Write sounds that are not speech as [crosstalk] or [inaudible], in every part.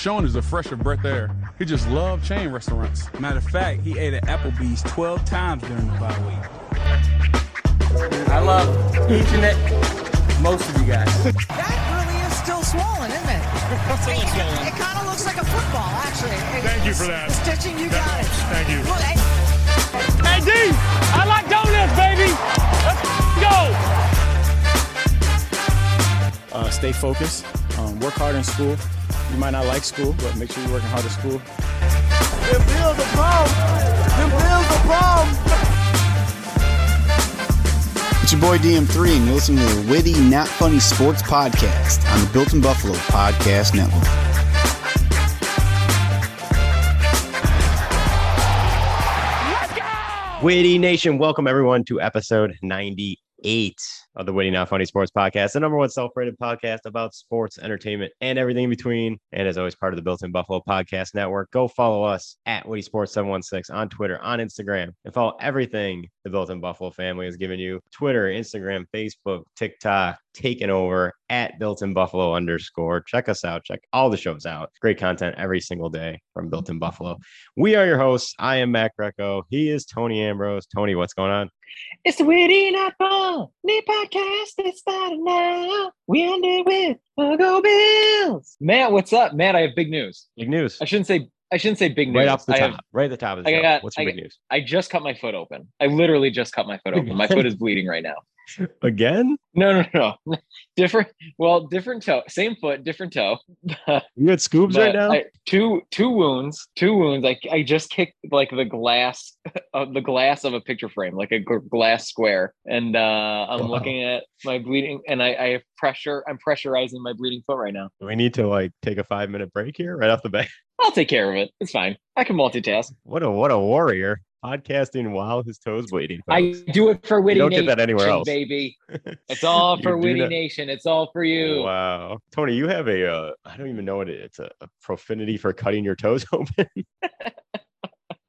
Sean is a fresher breath air. He just loved chain restaurants. Matter of fact, he ate at Applebee's 12 times during the bye week. I love each and every, most of you guys. That really is still swollen, isn't it? Still it, swollen. It, kind of looks like a football, actually. It- Thank you for that. The stitching, you That got it. helps. Thank you. Look, hey, Hey, D, I like donuts, baby. Let's go. Uh, stay focused. Um, work hard in school. You might not like school, but make sure you're working hard at school. Them bills are bomb. Them bills are bomb. It's your boy DM3, and you're listening to the Witty, Not Funny Sports Podcast on the Built in Buffalo Podcast Network. Witty Nation, welcome everyone to episode 98 of the Witty Not Funny Sports Podcast, the number one self-rated podcast about sports, entertainment, and everything in between. And as always, part of the Built-in Buffalo Podcast Network. Go follow us at Witty Sports 716 on Twitter, on Instagram, and follow everything the Built-in Buffalo family has given you. Twitter, Instagram, Facebook, TikTok, taken over at Built-in Buffalo underscore. Check us out. Check all the shows out. Great content every single day from Built-in Buffalo. We are your hosts. I am Matt Greco. He is Tony Ambrose. Tony, what's going on? It's the Witty Not Fun New Podcast that's starting now. We end it with uh, Go Bills. Matt, what's up? Matt, I have big news. Big news. I shouldn't say I shouldn't say big news. Right off the top. have- right at the top of the I show. got- What's your I big news? I just cut my foot open. I literally just cut my foot open. My foot is bleeding right now. [laughs] Again? No, no, no. [laughs] different. Well, different toe. Same foot, different toe. [laughs] You got scoobs right now? I- two two wounds. Two wounds. I I just kicked like the glass of the glass of a picture frame, like a g- glass square, and uh, I'm Wow. looking at my bleeding, and I, I have pressure. I'm pressurizing my bleeding foot right now. Do we need to like take a five minute break here right off the bat. I'll take care of it. It's fine. I can multitask. What a what a warrior. Podcasting while his toes bleeding. I do it for Witty don't get Nation, that anywhere else. baby. [laughs] It's all for Witty not- Nation. It's all for you. Wow. Tony, you have a uh, I don't even know what it, it's a, a profanity for cutting your toes [laughs] open.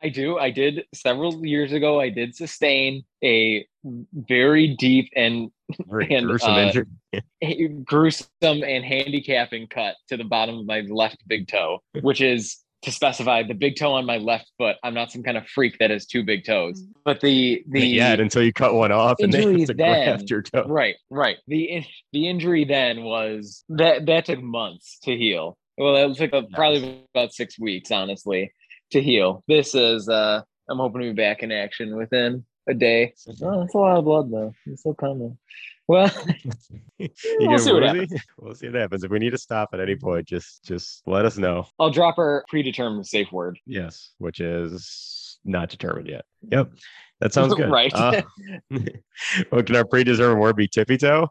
I do. I did several years ago. I did sustain a very deep and Very And, gruesome uh, injury. gruesome and handicapping cut to the bottom of my left big toe, which is to specify the big toe on my left foot. I'm not some kind of freak that has two big toes, but the the yeah, until you cut one off and they injury have to then- graft your toe. right right the the injury then was that that took months to heal. Well, it took uh, probably about six weeks, honestly, to heal. This is uh, I'm hoping to be back in action within a day. Oh, that's a lot of blood though. It's still coming. Well, [laughs] [laughs] We'll see what woozy? [laughs] We'll see what happens. If we need to stop at any point, just just let us know. I'll drop our predetermined safe word. Yes, which is not determined yet. Yep. That sounds good. Right. Uh, well, can our predetermined word be tippy toe?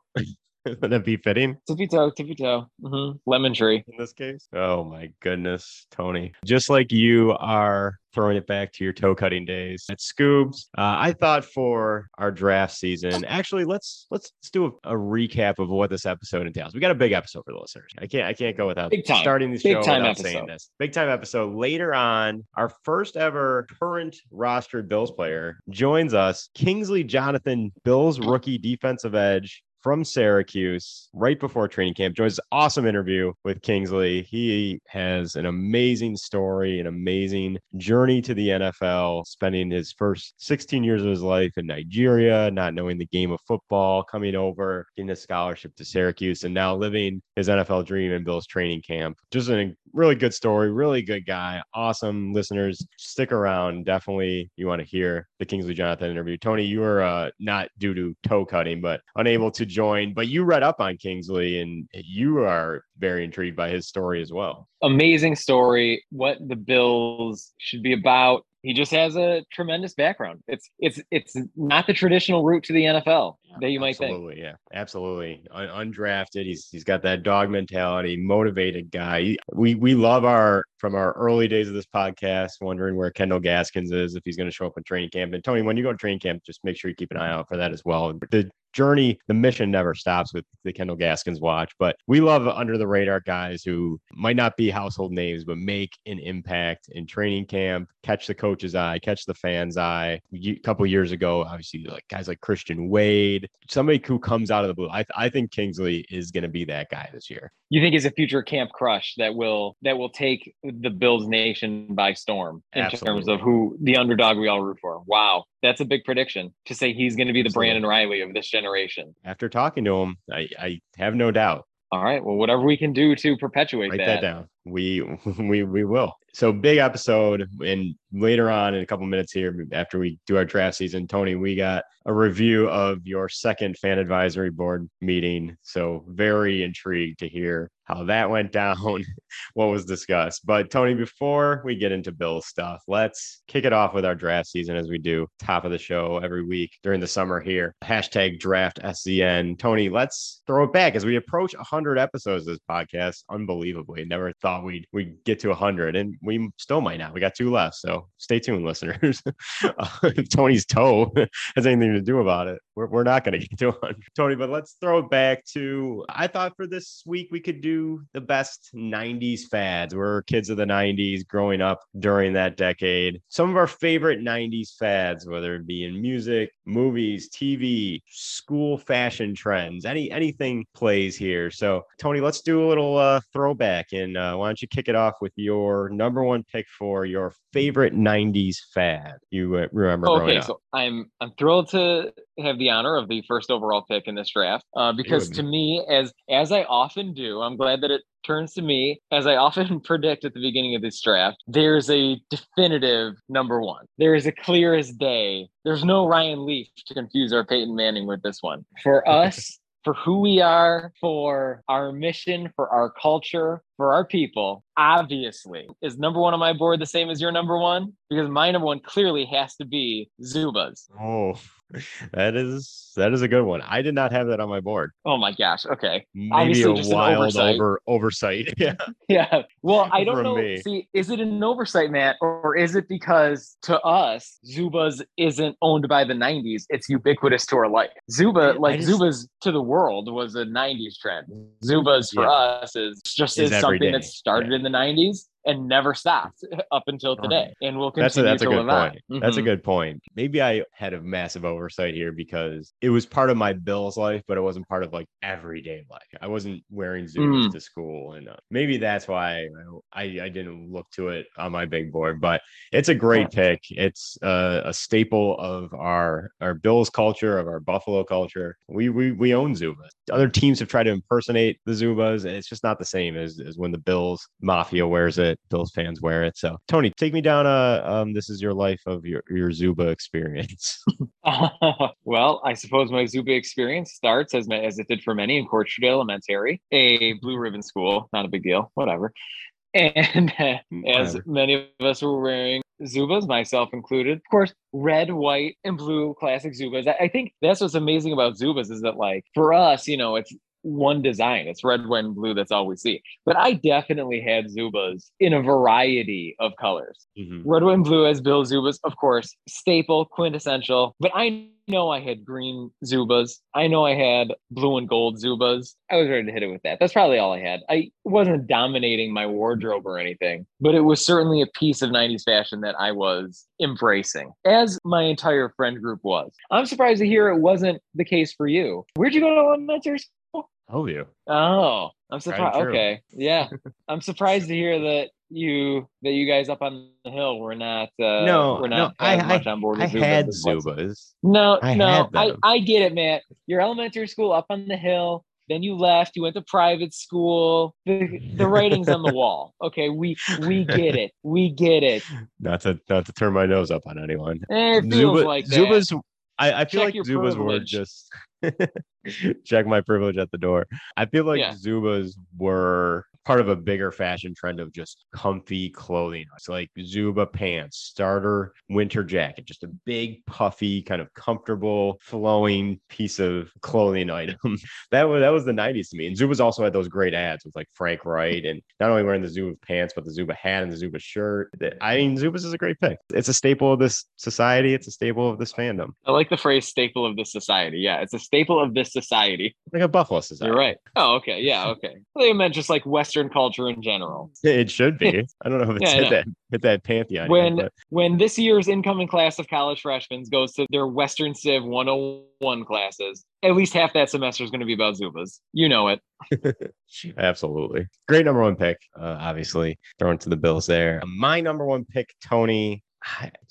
[laughs] Would that be fitting Tippy toe, tippy toe. hmm Lemon tree. in this case? Oh my goodness, Tony. Just like you are throwing it back to your toe cutting days at Scoobs. Uh, I thought for our draft season, actually, let's let's, let's do a, a recap of what this episode entails. We got a big episode for the listeners. I can't I can't go without starting the Big show time without saying this. Big time episode. Later on, our first ever current rostered Bills player joins us, Kingsley Jonathan, Bills rookie defensive edge from Syracuse right before training camp. Joins an awesome interview with Kingsley. He has an amazing story, an amazing journey to the NFL, spending his first 16 years of his life in Nigeria, not knowing the game of football, coming over, getting a scholarship to Syracuse, and now living his NFL dream in Bill's training camp. Just a really good story, really good guy. Awesome listeners. Stick around. Definitely you want to hear the Kingsley Jonathan interview. Tony, you were uh, not due to toe cutting, but unable to join. But you read up on Kingsley and you are very intrigued by his story as well. Amazing story. What the Bills should be about. He just has a tremendous background. It's it's it's not the traditional route to the NFL that you might think. Absolutely, yeah, absolutely. Un- undrafted, he's he's got that dog mentality, motivated guy. We we love our from our early days of this podcast, wondering where Kendall Gaskins is if he's going to show up in training camp. And Tony, when you go to training camp, just make sure you keep an eye out for that as well. The journey, the mission never stops with the Kendall Gaskins watch. But we love under the radar guys who might not be household names, but make an impact in training camp, catch the coach's eye, catch the fan's eye. A couple years ago, obviously, like guys like Christian Wade, somebody who comes out of the blue. I, I think Kingsley is going to be that guy this year. You think is a future camp crush that will that will take the Bills nation by storm in Absolutely. terms of who the underdog we all root for. Wow, that's a big prediction to say he's going to be the Absolutely. Brandon Reilly of this generation. After talking to him, I, I have no doubt. All right, well, whatever we can do to perpetuate Write that. that down. We we we will. So big episode, and later on in a couple minutes here, after we do our draft season, Tony, we got a review of your second fan advisory board meeting. So very intrigued to hear how that went down, [laughs] what was discussed. But Tony, before we get into Bill's stuff, let's kick it off with our draft season as we do top of the show every week during the summer here. Hashtag draft SCN. Tony, let's throw it back as we approach 100 episodes of this podcast. Unbelievably, never thought we'd we'd get to 100, and we still might not. We got two left, so stay tuned, listeners. [laughs] uh, [laughs] Tony's toe [laughs] has anything to do about it, we're, we're not going to get to 100, Tony. But let's throw it back to. I thought for this week we could do the best 90s fads. We're kids of the 90s, growing up during that decade. Some of our favorite 90s fads, whether it be in music, movies, TV, school fashion trends, any anything plays here. So, Tony, let's do a little uh, throwback, and uh, why don't you kick it off with your number one pick for your favorite 90s fad you uh, remember Okay, so I'm I'm thrilled to have the honor of the first overall pick in this draft uh, because to me, as as I often do, I'm glad that it turns to me as I often [laughs] predict at the beginning of this draft. There's a definitive number one. There is a clear as day. There's no Ryan Leaf to confuse our Peyton Manning with this one. For [laughs] us. For who we are, for our mission, for our culture, for our people, obviously, is number one on my board the same as your number one? Because my number one clearly has to be Zubaz. Oh, [laughs] that is that is a good one. I did not have that on my board. Oh my gosh. Okay. Maybe Obviously a just an wild oversight. over oversight. [laughs] Yeah. [laughs] Yeah. Well, I don't From know. me. See, is it an oversight, Matt, or is it because to us, Zubaz isn't owned by the 90s? It's ubiquitous to our life. Zuba, like just- Zubaz to the world was a 90s trend. Zubaz for Yeah. us is just Is is something day. that started in the 90s and never stopped [laughs] up until today and we'll continue That's a, that's a good point. That's a good point. Maybe I had a massive oversight here because it was part of my Bills life, but it wasn't part of like everyday life. I wasn't wearing Zooms Mm. to school, and uh, maybe that's why I, I didn't look to it on my big board. But it's a great pick. It's uh, a staple of our our Bills culture, of our Buffalo culture. We we we own Zubaz. Other teams have tried to impersonate the Zubaz, and it's just not the same as, as when the Bills Mafia wears it. Bills fans wear it. So Tony, take me down a um, this is your life of your your Zuba experience. [laughs] well, I suppose my Zuba experience starts as as it did for many in Courtshire Elementary, a blue ribbon school. Not a big deal, whatever. And uh, [laughs] as Whatever. many of us were wearing Zubaz, myself included, of course, red, white, and blue classic Zubaz. I, I think that's what's amazing about Zubaz is that, like, for us, you know, it's one design. It's red, white, and blue. That's all we see. But I definitely had Zubaz in a variety of colors. Mhm. Red, white, and blue as Bill Zubaz, of course, staple, quintessential. But I know I had green Zubaz. I know I had blue and gold Zubaz. I was ready to hit it with that. That's probably all I had. I wasn't dominating my wardrobe or anything, but it was certainly a piece of 90s fashion that I was embracing, as my entire friend group was. I'm surprised to hear it wasn't the case for you. Where'd you go to elementary school? Oh, you. Oh, I'm surprised. true. Okay, yeah, [laughs] I'm surprised to hear that you that you guys up on the hill were not. Uh, No, we're not I- as much on board. I with Zubaz had as was. Zubaz. No, I no, I. I get it, Matt. Your elementary school up on the hill. Then you left. You went to private school. The the writing's on the wall. [laughs] Okay, we we get it. We get it. Not to not to turn my nose up on anyone. Eh, It feels Zuba, like that. Zubaz. I, I feel Check like your Zubaz were just [laughs] [laughs] check my privilege at the door. I feel like Yeah. Zubaz were part of a bigger fashion trend of just comfy clothing. It's like Zuba pants, starter winter jacket, just a big, puffy, kind of comfortable, flowing piece of clothing item. [laughs] that was that was the 90s to me. And Zubaz also had those great ads with like Frank Wright and not only wearing the Zuba pants, but the Zuba hat and the Zuba shirt. I mean, Zubaz is a great pick. It's a staple of this society. It's a staple of this fandom. I like the phrase staple of this society. Yeah, it's a staple of this society. Like a Buffalo society. You're right. Oh, okay. Yeah, okay. They meant just like Western culture in general. [laughs] It should be. I don't know if it's Yeah, hit that hit that pantheon. yet, When but when this year's incoming class of college freshmen goes to their Western Civ 101 classes, at least half that semester is going to be about Zubaz. You know it. [laughs] absolutely great number one pick. Uh, obviously thrown to the Bills there. My number one pick, Tony.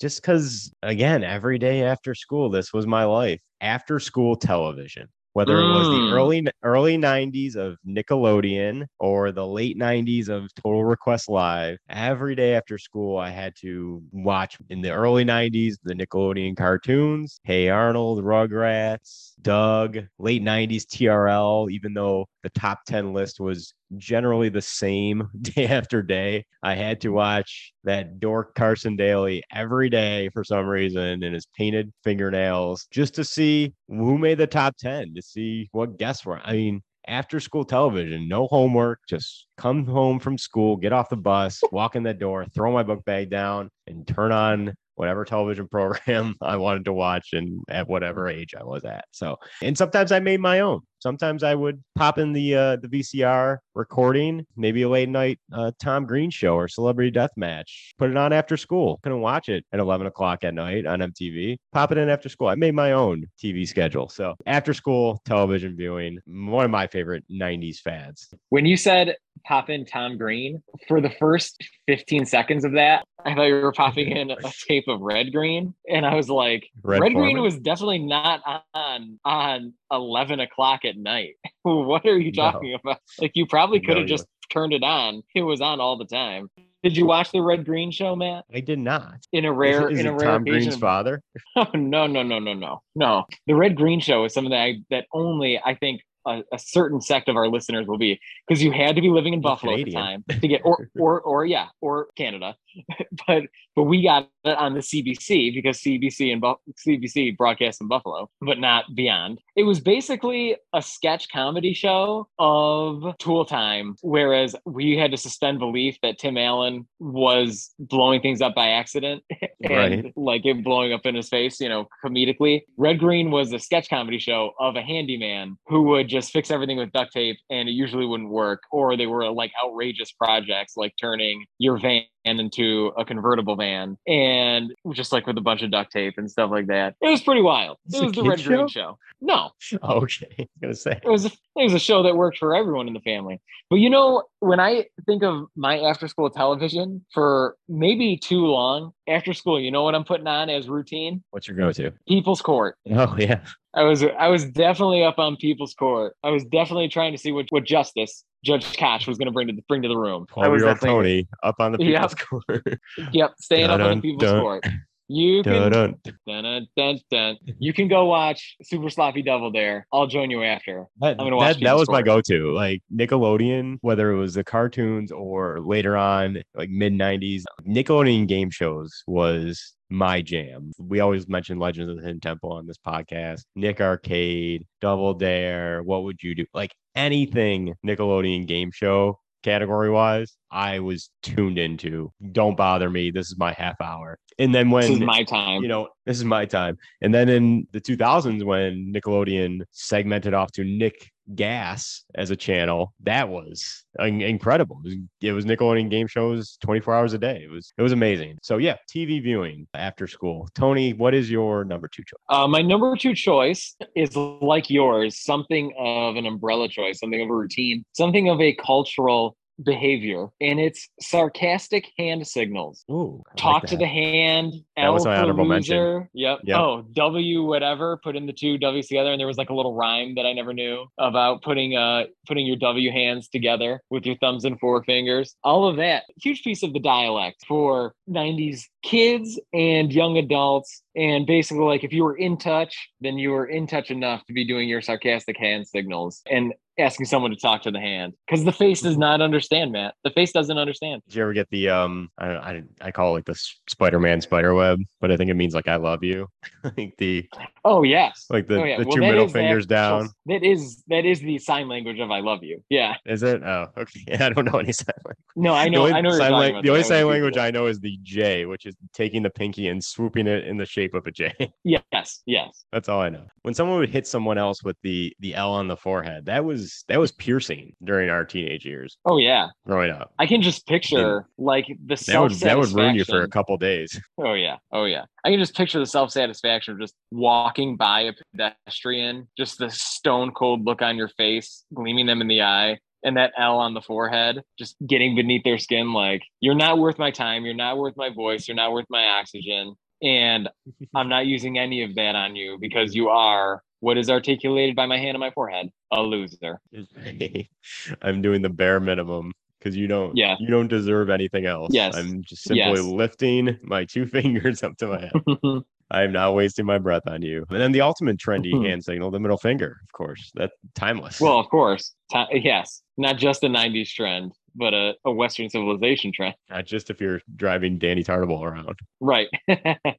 Just because, again, every day after school, this was my life. After school television, whether it was the Mm. early early '90s of Nickelodeon or the late '90s of Total Request Live, every day after school, I had to watch. In the early '90s, the Nickelodeon cartoons, Hey Arnold, Rugrats, Doug. Late '90s TRL, even though the top 10 list was generally the same [laughs] day after day. I had to mm. watch that dork Carson Daly every day for some reason and his painted fingernails just to see who made the top 10, to see what guests were. I mean, after school television, no homework, just come home from school, get off the bus, [laughs] walk in the door, throw my book bag down, and turn on whatever television program [laughs] I wanted to watch and at whatever mm. age I was at. So, and sometimes I made my own. Sometimes I would pop in the uh, the VCR recording, maybe a late night uh, Tom Green show or Celebrity Death Match. Put it on after school. Couldn't watch it at 11 o'clock at night on MTV. Pop it in after school. I made my own TV schedule. So after school television viewing, one of my favorite 90s fads. When you said pop in Tom Green, for the first 15 seconds of that, I thought you were popping in a [laughs] tape of Red Green. And I was like, Red Red, Green was definitely not on on 11 o'clock at night. [laughs] what are you No. talking about? Like, you probably could have you- just turned it on. It was on all the time. Did you watch the Red Green show, Matt? I did not. In a rare, is, is in a it rare Tom occasion Green's father? Oh, [laughs] no, no, no, no, no, no. The Red Green Show is something that I, that only I think a, a certain sect of our listeners will be because you had to be living in Buffalo at the time to get or [laughs] or or yeah or Canada, [laughs] but but we got it on the CBC because CBC and Bu- CBC broadcast in Buffalo, but not beyond. It was basically a sketch comedy show of Tool Time, whereas we had to suspend belief that Tim Allen was blowing things up by accident [laughs] and Right. like it blowing up in his face, you know, comedically. Red Green was a sketch comedy show of a handyman who would just fix everything with duct tape and it usually wouldn't work. Or they were like outrageous projects like turning your van into a convertible van and just like with a bunch of duct tape and stuff like that. It was pretty wild. It a was the Red Green show? show. No, [laughs] Okay. I was gonna say. it was a, it was a show that worked for everyone in the family. But you know, when I think of my after school television for maybe too long after school, you know what I'm putting on as routine? What's your go-to? People's Court. Oh yeah. I was I was definitely up on People's Court. I was definitely trying to see what, what justice Judge Cash was going to bring to the, bring to the room. I was 12-year-old Tony up on the Yep. people's court. Yep, staying up on the People's dun. Court. You can Dun, dun, dun, dun, you can go watch Super Sloppy Devil there. I'll join you after. That, I'm gonna watch that, that was my go-to. Like Nickelodeon, whether it was the cartoons or later on, like mid '90s, Nickelodeon game shows was my jam. We always mention Legends of the Hidden Temple on this podcast. Nick Arcade, Double Dare. What would you do? Like anything Nickelodeon game show category wise, I was tuned into. Don't bother me. This is my half hour. And then when This is my time. you know, this is my time. And then in the 2000s, when Nickelodeon segmented off to Nick Gas as a channel, that was incredible. It was, it was Nickelodeon game shows 24 hours a day. It was it was amazing. So yeah, TV viewing after school. Tony, what is your number two choice? Uh, my number two choice is like yours, something of an umbrella choice, something of a routine, something of a cultural behavior, and it's sarcastic hand signals. Ooh, I like Talk to the hand. That L was my honorable mention. Yep. Yep. Oh, W whatever. Put in the two W's together, and there was like a little rhyme that I never knew about putting uh putting your W hands together with your thumbs and forefingers. All of that. Huge piece of the dialect for '90s kids and young adults. And basically, like if you were in touch, then you were in touch enough to be doing your sarcastic hand signals and asking someone to talk to the hand because the face does not understand, Matt. The face doesn't understand. Did you ever get the um? I I I call it like the Spider-Man spider web, but I think it means like I love you. [laughs] like the Oh yes. like the, oh, yeah. the Well, two middle fingers actual- down. That is that is the sign language of "I love you." Yeah. Is it? Oh, okay. [laughs] Yeah, I don't know any sign language. No, I know. I know. sign talking lang- about. the only sign language cool. I know is the J, which is taking the pinky and swooping it in the shape of a J. Yes. Yes. That's all I know. When someone would hit someone else with the the L on the forehead, that was that was piercing during our teenage years Oh yeah. growing up. I can just picture like the That would that would ruin you for a couple days. [laughs] Oh yeah. Oh yeah. I can just picture the self satisfaction of just walking by a pedestrian, just the stone cold look on your face, gleaming them in the eye, and that L on the forehead, just getting beneath their skin. Like you're not worth my time. You're not worth my voice. You're not worth my oxygen. And I'm not using any of that on you because you are what is articulated by my hand on my forehead, a loser. [laughs] I'm doing the bare minimum because you don't Yeah. you don't deserve anything else. Yes. I'm just simply Yes. lifting my two [laughs] fingers up to my head. [laughs] I'm not wasting my breath on you. And then the ultimate trendy hmm. hand signal, the middle finger, of course. That's timeless. well, of course. Ti- yes. Not just a 90s trend, but a, a Western civilization trend. not just if you're driving Danny Tartabull around. Right.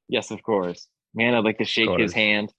yes, of course. Man, I'd like to shake his hand.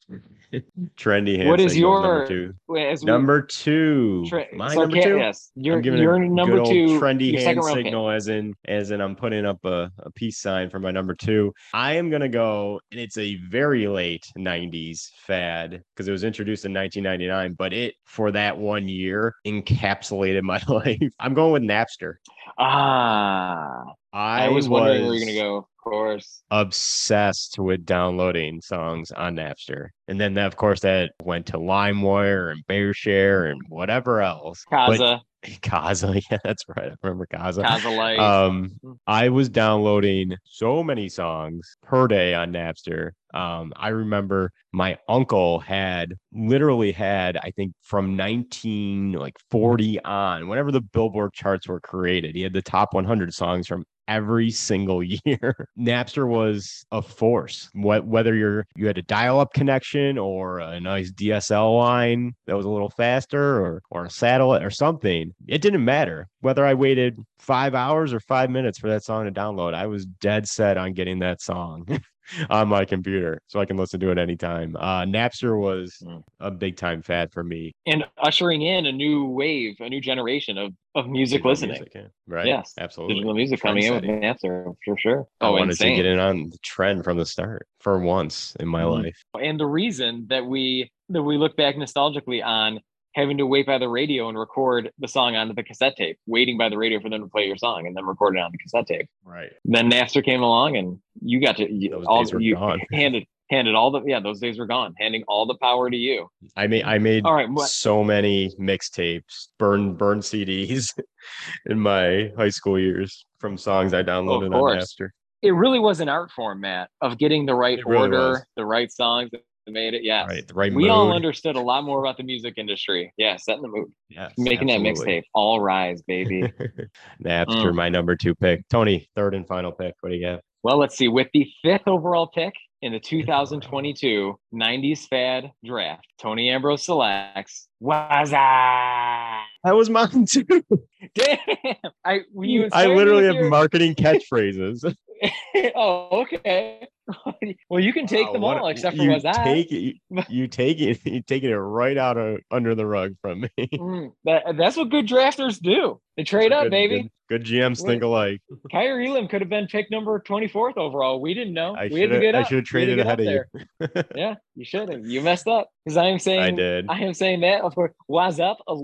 Trendy hand What is signals, number two? We- Number two. tra- My sarca- number two. Yes, you're, I'm giving you're a number good old two. trendy hand second round pick. signal as in as in I'm putting up a, a peace sign for my number two. I am gonna go, and it's a very late 90s fad because it was introduced in 1999, but it for that one year encapsulated my [laughs] life. I'm going with Napster. Ah, I, I, was wondering where you're gonna go. Of course. obsessed with downloading songs on Napster. And then of course that went to LimeWire and Bearshare and whatever else. But- Kazaa, [laughs] Kazaa, [laughs] yeah, that's right. I remember Kazaa. Kazaa Lite. um i was downloading so many songs per day on napster um i remember my uncle had literally had i think from 19 like 40 on whenever the billboard charts were created he had the top 100 songs from every single [laughs] year. Napster was a force. What whether you're you had a dial-up connection or a nice dsl line that was a little faster or or a satellite or something it didn't matter. Whether i waited five hours or five minutes for that song to download i was dead set on getting that song [laughs] on my computer so i can listen to it anytime uh napster was Mm. a big time fad for me and ushering in a new wave, a new generation of, of music Digital listening. music, yeah. right Yes, absolutely Digital music coming in with Napster for sure. I Oh, wanted insane. to get in on the trend from the start for once in my Mhm. life. and the reason that we that we look back nostalgically on having to wait by the radio and record the song onto the cassette tape, waiting by the radio for them to play your song and then record it on the cassette tape. Right. Then Napster came along and you got to you, Those all days were you gone. [laughs] handed handed all the yeah those days were gone, handing all the power to you. I made I made All right, what- so many mixtapes, burn burn CDs [laughs] in my high school years from songs I downloaded on. Napster. It really was an art form, Matt, of getting the right really order, was. the right songs made it. Yes. Right. The right We mood. all understood a lot more about the music industry. Yeah, setting the mood. Yes, Making that mixtape. All rise, baby. [laughs] Napster, Mm. my number two pick. Tony, third and final pick. What do you got? Well, let's see. With the fifth overall pick in the 2022 90s fad draft, Tony Ambrose selects Whassup. That was mine [laughs] too. Damn. I, I literally have marketing catchphrases. [laughs] oh, okay. [laughs] well, you can take Wow, them all except for you Whassup. [laughs] Take it, you take it, you taking it right out of under the rug from me. [laughs] Mm, that, that's what good drafters do. They trade up, Good- baby. Good, good GMs Wait. think alike. Kaiir Elam could have been pick number 24th overall. We didn't know. I we had to get have. I should have We had to traded ahead of there. you. Yeah, you should have. You messed up because I am saying I did. I am saying that of course was up a,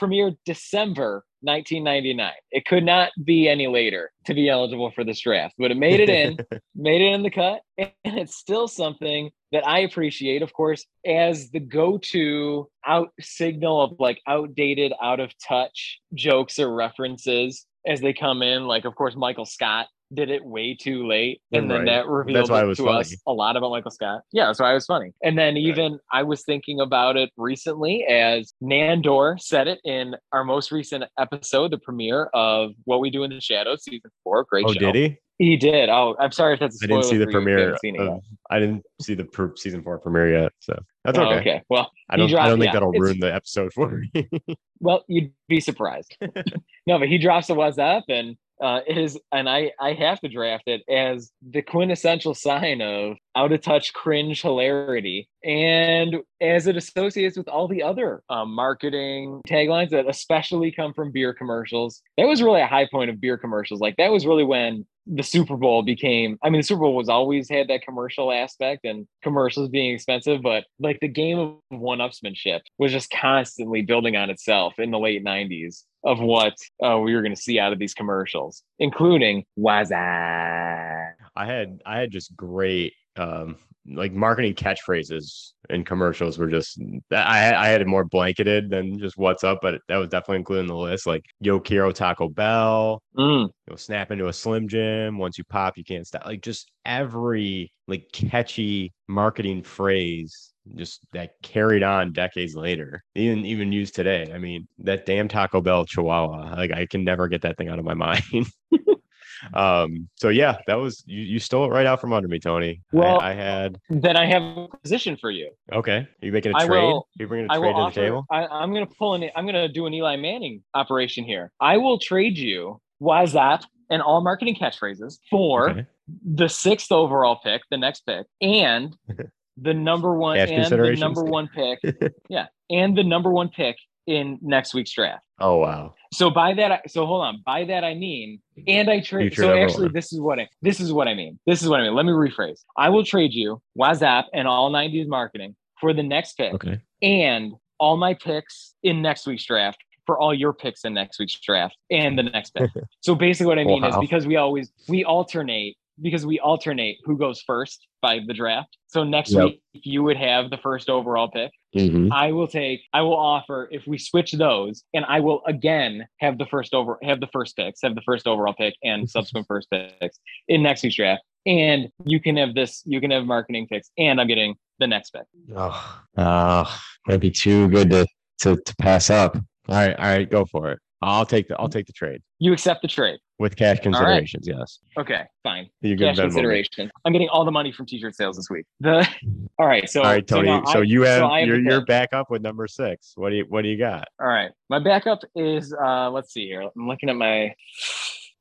premiered December 1999. It could not be any later to be eligible for this draft, but it made it in, [laughs] made it in the cut, and it's still something that I appreciate, of course, as the go-to out signal of like outdated, out of touch jokes or references as they come in. Like, of course, Michael Scott did it way too late, and then Right. that revealed why it it was to funny. us a lot about Michael Scott. Yeah, that's why it was funny. And then even I was thinking about it recently as Nandor said it in our most recent episode, the premiere of What We Do in the Shadows, season four. Great Oh, show. did he? He did. Oh, I'm sorry if that's. a I didn't see the for you if you premiere. haven't seen it yet. Of, I didn't see the per- season four premiere yet, so that's Oh, okay. okay. Well, I don't. I don't think yeah, that'll ruin the episode for me. [laughs] Well, you'd be surprised. [laughs] no, but he drops a Whassup and uh, is, and I I have to draft it as the quintessential sign of out of touch cringe hilarity, and as it associates with all the other um, marketing taglines that especially come from beer commercials. That was really a high point of beer commercials. Like that was really when the Super Bowl became. I mean, the Super Bowl was always had that commercial aspect and commercials being expensive, but like the game of one-upsmanship was just constantly building on itself in the late '90s of what uh, we were going to see out of these commercials, including Whassup. I had I had just great um like marketing catchphrases and commercials were just I I had it more blanketed than just what's up, but that was definitely included in the list. Like Yo quiero Taco Bell, Mm, you'll snap into a Slim Jim. Once you pop, you can't stop. Like just every like catchy marketing phrase just that carried on decades later, even even used today. I mean, that damn Taco Bell Chihuahua. Like I can never get that thing out of my [laughs] mind. um. So yeah, that was you. You stole it right out from under me, Tony. Well- I, had then I have a position for you. okay. Are you making a I trade? will- you bringing a I trade to the offer. table? I, I'm going to pull in. I'm going to do an Eli Manning operation here. I will trade you that and all marketing catchphrases for Okay. the sixth overall pick, the next pick, and [laughs] the number one Cash and the number one pick. [laughs] yeah, and the number one pick in next week's draft. Oh wow. So by that, I, so hold on. By that I mean, and I trade. So actually, one. this is what I. This is what I mean. This is what I mean. Let me rephrase. I will trade you Whassup and all '90s marketing for the next pick Okay. and all my picks in next week's draft for all your picks in next week's draft and the next pick. [laughs] so basically what I mean is because we always we alternate because we alternate who goes first by the draft. So next Yep. week you would have the first overall pick. Mhm. I will take I will offer if we switch those and I will again have the first over have the first picks, have the first overall pick and subsequent first picks in next week's draft. And you can have this, you can have marketing picks, and I'm getting the next pick. Oh, oh, that'd be too good to, to to pass up. All right, all right, go for it. I'll take the I'll take the trade You accept the trade. With cash considerations. Yes, Okay, fine. you cash Venmo me. I'm getting all the money from t-shirt sales this week. The all right, so All right, Tony. now So, I- you have, I you're the you're back up with number six. What do you what do you got? all right. My backup is uh let's see here. I'm looking at my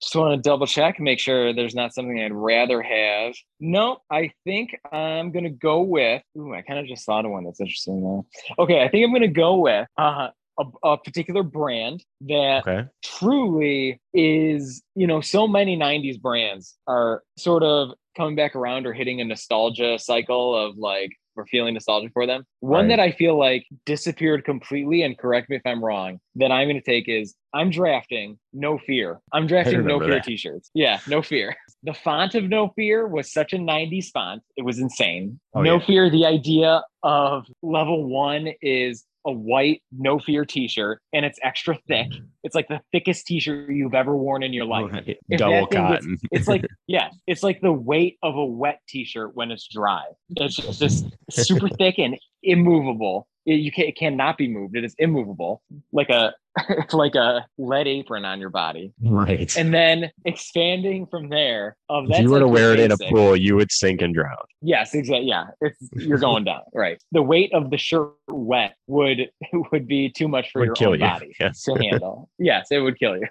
just want to double check, make sure there's not something I'd rather have. No, I think I'm gonna go with. Ooh, I kind of just thought of one that's interesting though. Okay, I think I'm gonna go with uh, a, a particular brand that Okay. truly is, you know, so many 90s brands are sort of coming back around or hitting a nostalgia cycle of like we're feeling nostalgic for them. One Right. that I feel like disappeared completely, and correct me if I'm wrong, that I'm going to take is I'm drafting No Fear. I'm drafting No Fear that. t shirts. Yeah, No Fear. [laughs] The font of No Fear was such a 90s font. It was insane. Oh, no yeah. Fear, the idea of level one is a white No Fear t shirt and it's extra thick. Mm-hmm. It's like the thickest t shirt you've ever worn in your life. Right. Double thing gets- cotton. [laughs] It's like, [laughs] yeah, it's like the weight of a wet t-shirt when it's dry. It's just, just super [laughs] thick and immovable. It, you can, it cannot be moved. It is immovable, like a [laughs] like a lead apron on your body. right. And then expanding from there, of if you were to wear it in a pool, you would sink and drown. Yes, exactly. Yeah, it's you're going down. [laughs] Right. The weight of the shirt wet would [laughs] would be too much for Would your kill own you. body Yes. to handle. yes, it would kill you.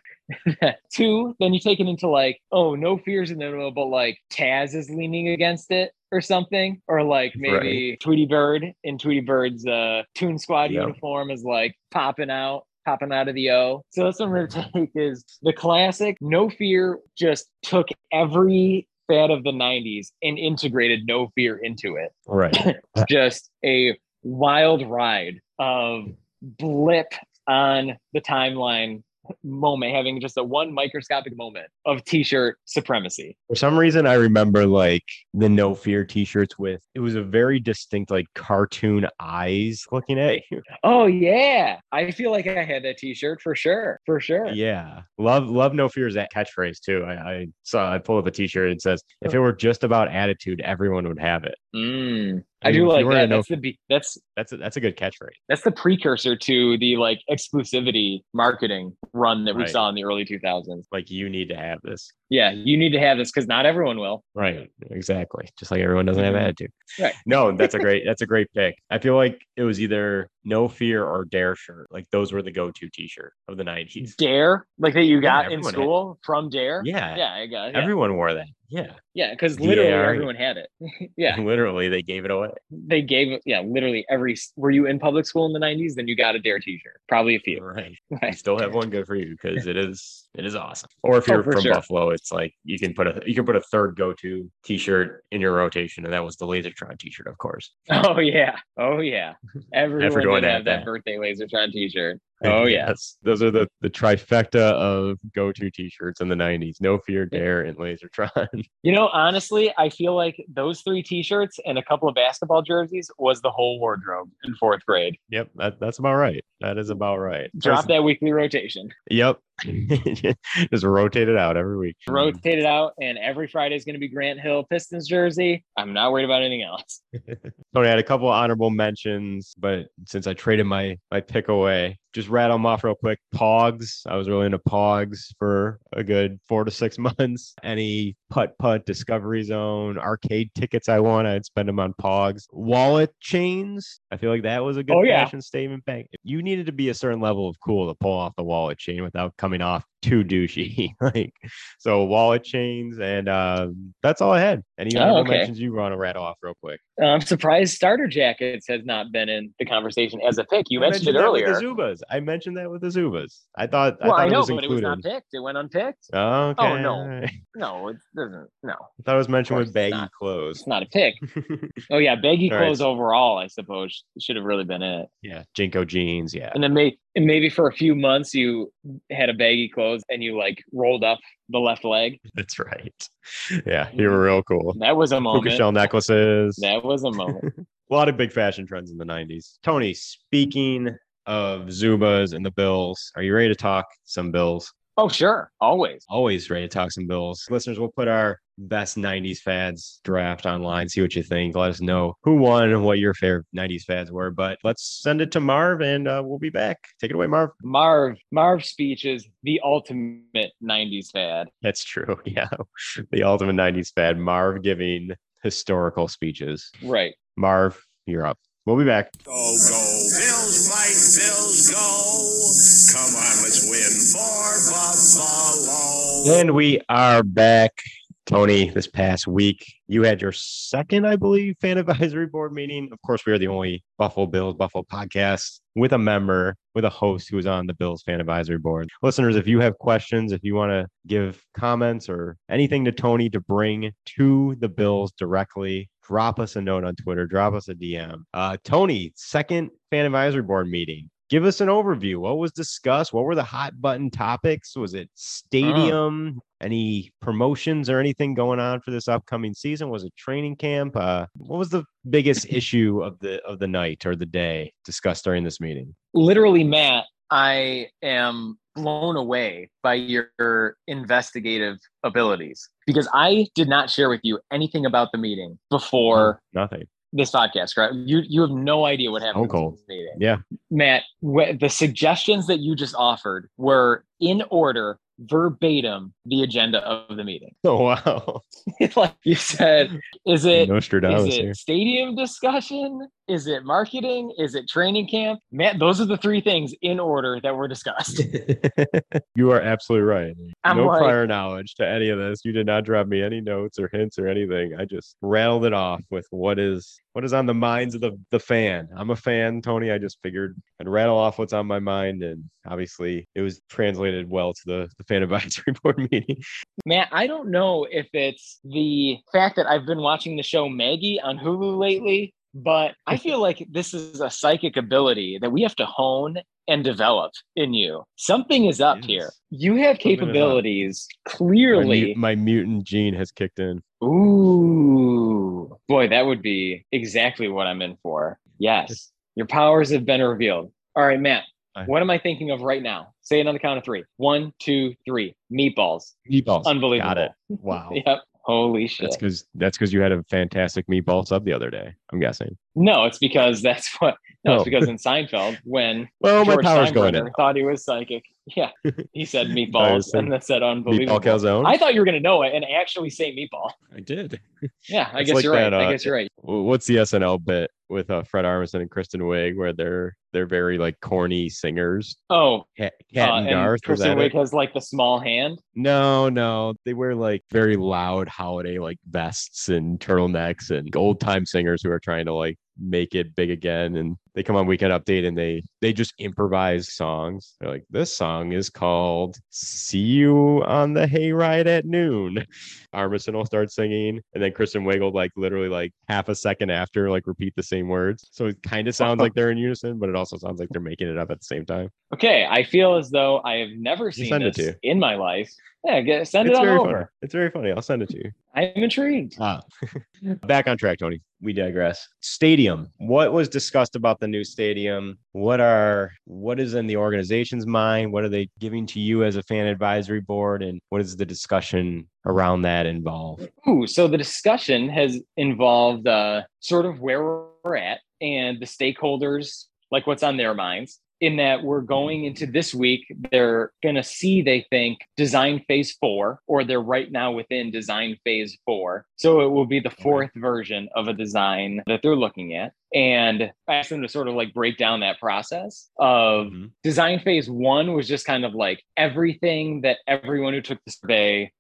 Two, then you take it into like, oh, no fears in the middle, but like Taz is leaning against it or something, or like maybe Tweety Bird in Tweety Bird's uh, Toon Squad Yep. uniform is like popping out. Popping out of the O. So that's what I'm going to take is the classic. No Fear just took every fad of the 90s and integrated No Fear into it Right. [laughs] just a wild ride of blip on the timeline moment, having just a one microscopic moment of t-shirt supremacy. For some reason, I remember like the No Fear T-shirts with it was a very distinct like cartoon eyes looking at you. Oh yeah, I feel like I had that t-shirt for sure, for sure. Yeah, love love No Fear is that catchphrase too. I, I saw I pulled up a T-shirt. It says, "If it were just about attitude, everyone would have it." Mm. I I, mean, do like to that. know- That's the that's That's a, that's a good catchphrase. that's the precursor to the like exclusivity marketing run that we Right. saw in the early 2000s. Like you need to have this. Yeah, you need to have this because not everyone will. Right. Exactly. Just like everyone doesn't have Mhm. attitude. Right. No, that's a great that's a great pick. I feel like it was either no fear or dare shirt. Like those were the go-to t-shirt of the 90s. Dare, like that you got in everyone had- school from Dare. Yeah. yeah, I got yeah. Everyone wore that. Yeah. Yeah, because literally DAR. everyone had it. [laughs] yeah, [laughs] Literally they gave it away. they gave it. Yeah, literally every. Were you in public school in the '90s? Then you got a Dare T-shirt. Probably a few. Right. [laughs] You still have one good for you because it is it is awesome. Or if Oh, you're for from sure. Buffalo, it's like you can put a you can put a third go-to t-shirt in your rotation, and that was the Lasertron t-shirt, of course. Oh yeah. Oh yeah. Everyone did have that that. birthday Lasertron T-shirt. Oh yeah. Yes. Those are the the trifecta of go-to t-shirts in the 90s. No fear, dare, and Lasertron. You know, honestly, I feel like those three T-shirts and a couple of basketball jerseys was the whole wardrobe in fourth grade. yep, that, that's about right. That is about right. Drop that weekly rotation. Yep. [laughs] Just rotate it out every week. Rotate it out, and every Friday is going to be Grant Hill Pistons jersey. I'm not worried about anything else. [laughs] Tony I had a couple of honorable mentions, but since I traded my my pick away, just rattle them off real quick. Pogs. I was really into Pogs for a good four to six [laughs] months. Any putt putt Discovery Zone arcade tickets I won, I'd spend them on Pogs. Wallet chains. I feel like that was a good Oh, yeah. fashion statement back. You needed to be a certain level of cool to pull off the wallet chain without coming off too douchey. [laughs] like so wallet chains and um that's all I had. Any Oh, honorable okay. mentions you want to rattle off real quick? Uh, I'm surprised starter jackets has not been in the conversation as a pick. You I mentioned, it earlier. With the Zubaz. I mentioned that with the Zubaz. I thought I well, thought I, it know, was but it was not picked. It went unpicked. Oh, okay. Oh, no. [laughs] No, it doesn't. No, I thought it was mentioned with baggy clothes. it's not a pick. [laughs] Oh yeah, baggy All right. clothes overall, I suppose, should have really been it. yeah, JNCO jeans. Yeah, And then may, and maybe for a few months you had a baggy clothes and you like rolled up the left leg. [laughs] that's right. Yeah, you mm. were real cool. That was a moment. Puka shell necklaces. That was a moment. [laughs] A lot of big fashion trends in the '90s. Tony, speaking of Zubaz and the Bills, are you ready to talk some Bills? oh sure, always. always ready to talk some Bills. Listeners, we'll put our best 90s fads draft online, see what you think. Let us know who won and what your favorite 90s fads were. But let's send it to Marv and uh, we'll be back. Take it away, Marv. Marv Marv's speech is the ultimate '90s fad. That's true. [laughs] Yeah. The ultimate 90s fad. Marv giving historical speeches. Right. Marv, you're up. We'll be back. Go, go, Bills fight, Bills go. Come on, let's win for Buffalo. And we are back. Tony, this past week, you had your second, I believe, fan advisory board meeting. Of course, we are the only Buffalo Bills, Buffalo podcast with a member, with a host who is on the Bills fan advisory board. Listeners, if you have questions, if you want to give comments or anything to Tony to bring to the Bills directly, drop us a note on Twitter, drop us a DM. Uh, Tony, second fan advisory board meeting. Give us an overview. What was discussed? What were the hot button topics? Was it stadium? Any promotions or anything going on for this upcoming season? Was it training camp? Uh, what was the biggest [clears throat] issue of the of the night or the day discussed during this meeting? Literally, Matt, I am blown away by your investigative abilities because I did not share with you anything about the meeting before Nothing. This podcast, right? You you have no idea what happened cold. in this meeting. Yeah. Matt, wh- the suggestions that you just offered were in order, verbatim, the agenda of the meeting. [laughs] Oh wow. [laughs] Like you said, is it Nostradamus it stadium discussion? Is it marketing? Is it training camp? Man, those are the three things in order that were discussed. [laughs] [laughs] you are absolutely right. I'm no like- prior knowledge to any of this. You did not drop me any notes or hints or anything. I just rattled it off with what is what is on the minds of the the fan. I'm a fan, Tony. I just figured I'd rattle off what's on my mind, and obviously it was translated well to the, the fan [laughs] advisory board meeting. Man, I don't know if it's the fact that I've been watching the show Maggie on Hulu lately, but I feel like this is a psychic ability that we have to hone and develop in you. Something is up Yes. here. You have Something is up. capabilities clearly. mu- my mutant gene has kicked in. Ooh, boy, that would be exactly what I'm in for. Yes, your powers have been revealed. All right, Matt, what am I thinking of right now? Say it on the count of three. One, two, three. Meatballs. Meatballs. Unbelievable. Got it. Wow. [laughs] Yep. Holy shit. That's because that's because you had a fantastic meatball sub the other day. I'm guessing. No, it's because that's what. No, it's Oh. because in Seinfeld, when [laughs] Well, my George power's going in. Thought he was psychic, yeah, [laughs] he said meatballs and then said unbelievable. Meatball calzone. I thought you were gonna know it and actually say meatball. I did. Yeah, I It's guess like you're right. that, I uh, guess you're right. What's the SNL bit with uh, Fred Armisen and Kristen Wiig where they're they're very like corny singers? Oh, Kat, Kat uh, and and Garth. was Kristen it? Wiig has like the small hand. No, no, they wear like very loud holiday like vests and turtlenecks and old time singers who are trying to like make it big again. And they come on Weekend Update and they they just improvise songs. They're like, this song is called "See You on the Hayride at Noon." [laughs] Armisen will start singing, and then Kristen Wiig will like literally like half a second after like repeat the same words. So it kind of sounds like they're in unison, but it also sounds like they're making it up at the same time. Okay, I feel as though I have never seen send it this to you. in my life. Yeah, get, send It's it on over. funny. It's very funny. I'll send it to you. I'm intrigued. Ah. [laughs] Back on track, Tony. We digress. Stadium. What was discussed about the new stadium? What are what is in the organization's mind? What are they giving to you as a fan advisory board? And what is the discussion around that involve? Ooh, so the discussion has involved uh, sort of where we're at and the stakeholders, like what's on their minds. In that we're going into this week, they're going to see, they think, design phase four, or they're right now within design phase four. So it will be the fourth version of a design that they're looking at. And I asked them to sort of like break down that process of Mhm. design phase one was just kind of like everything that everyone who took the survey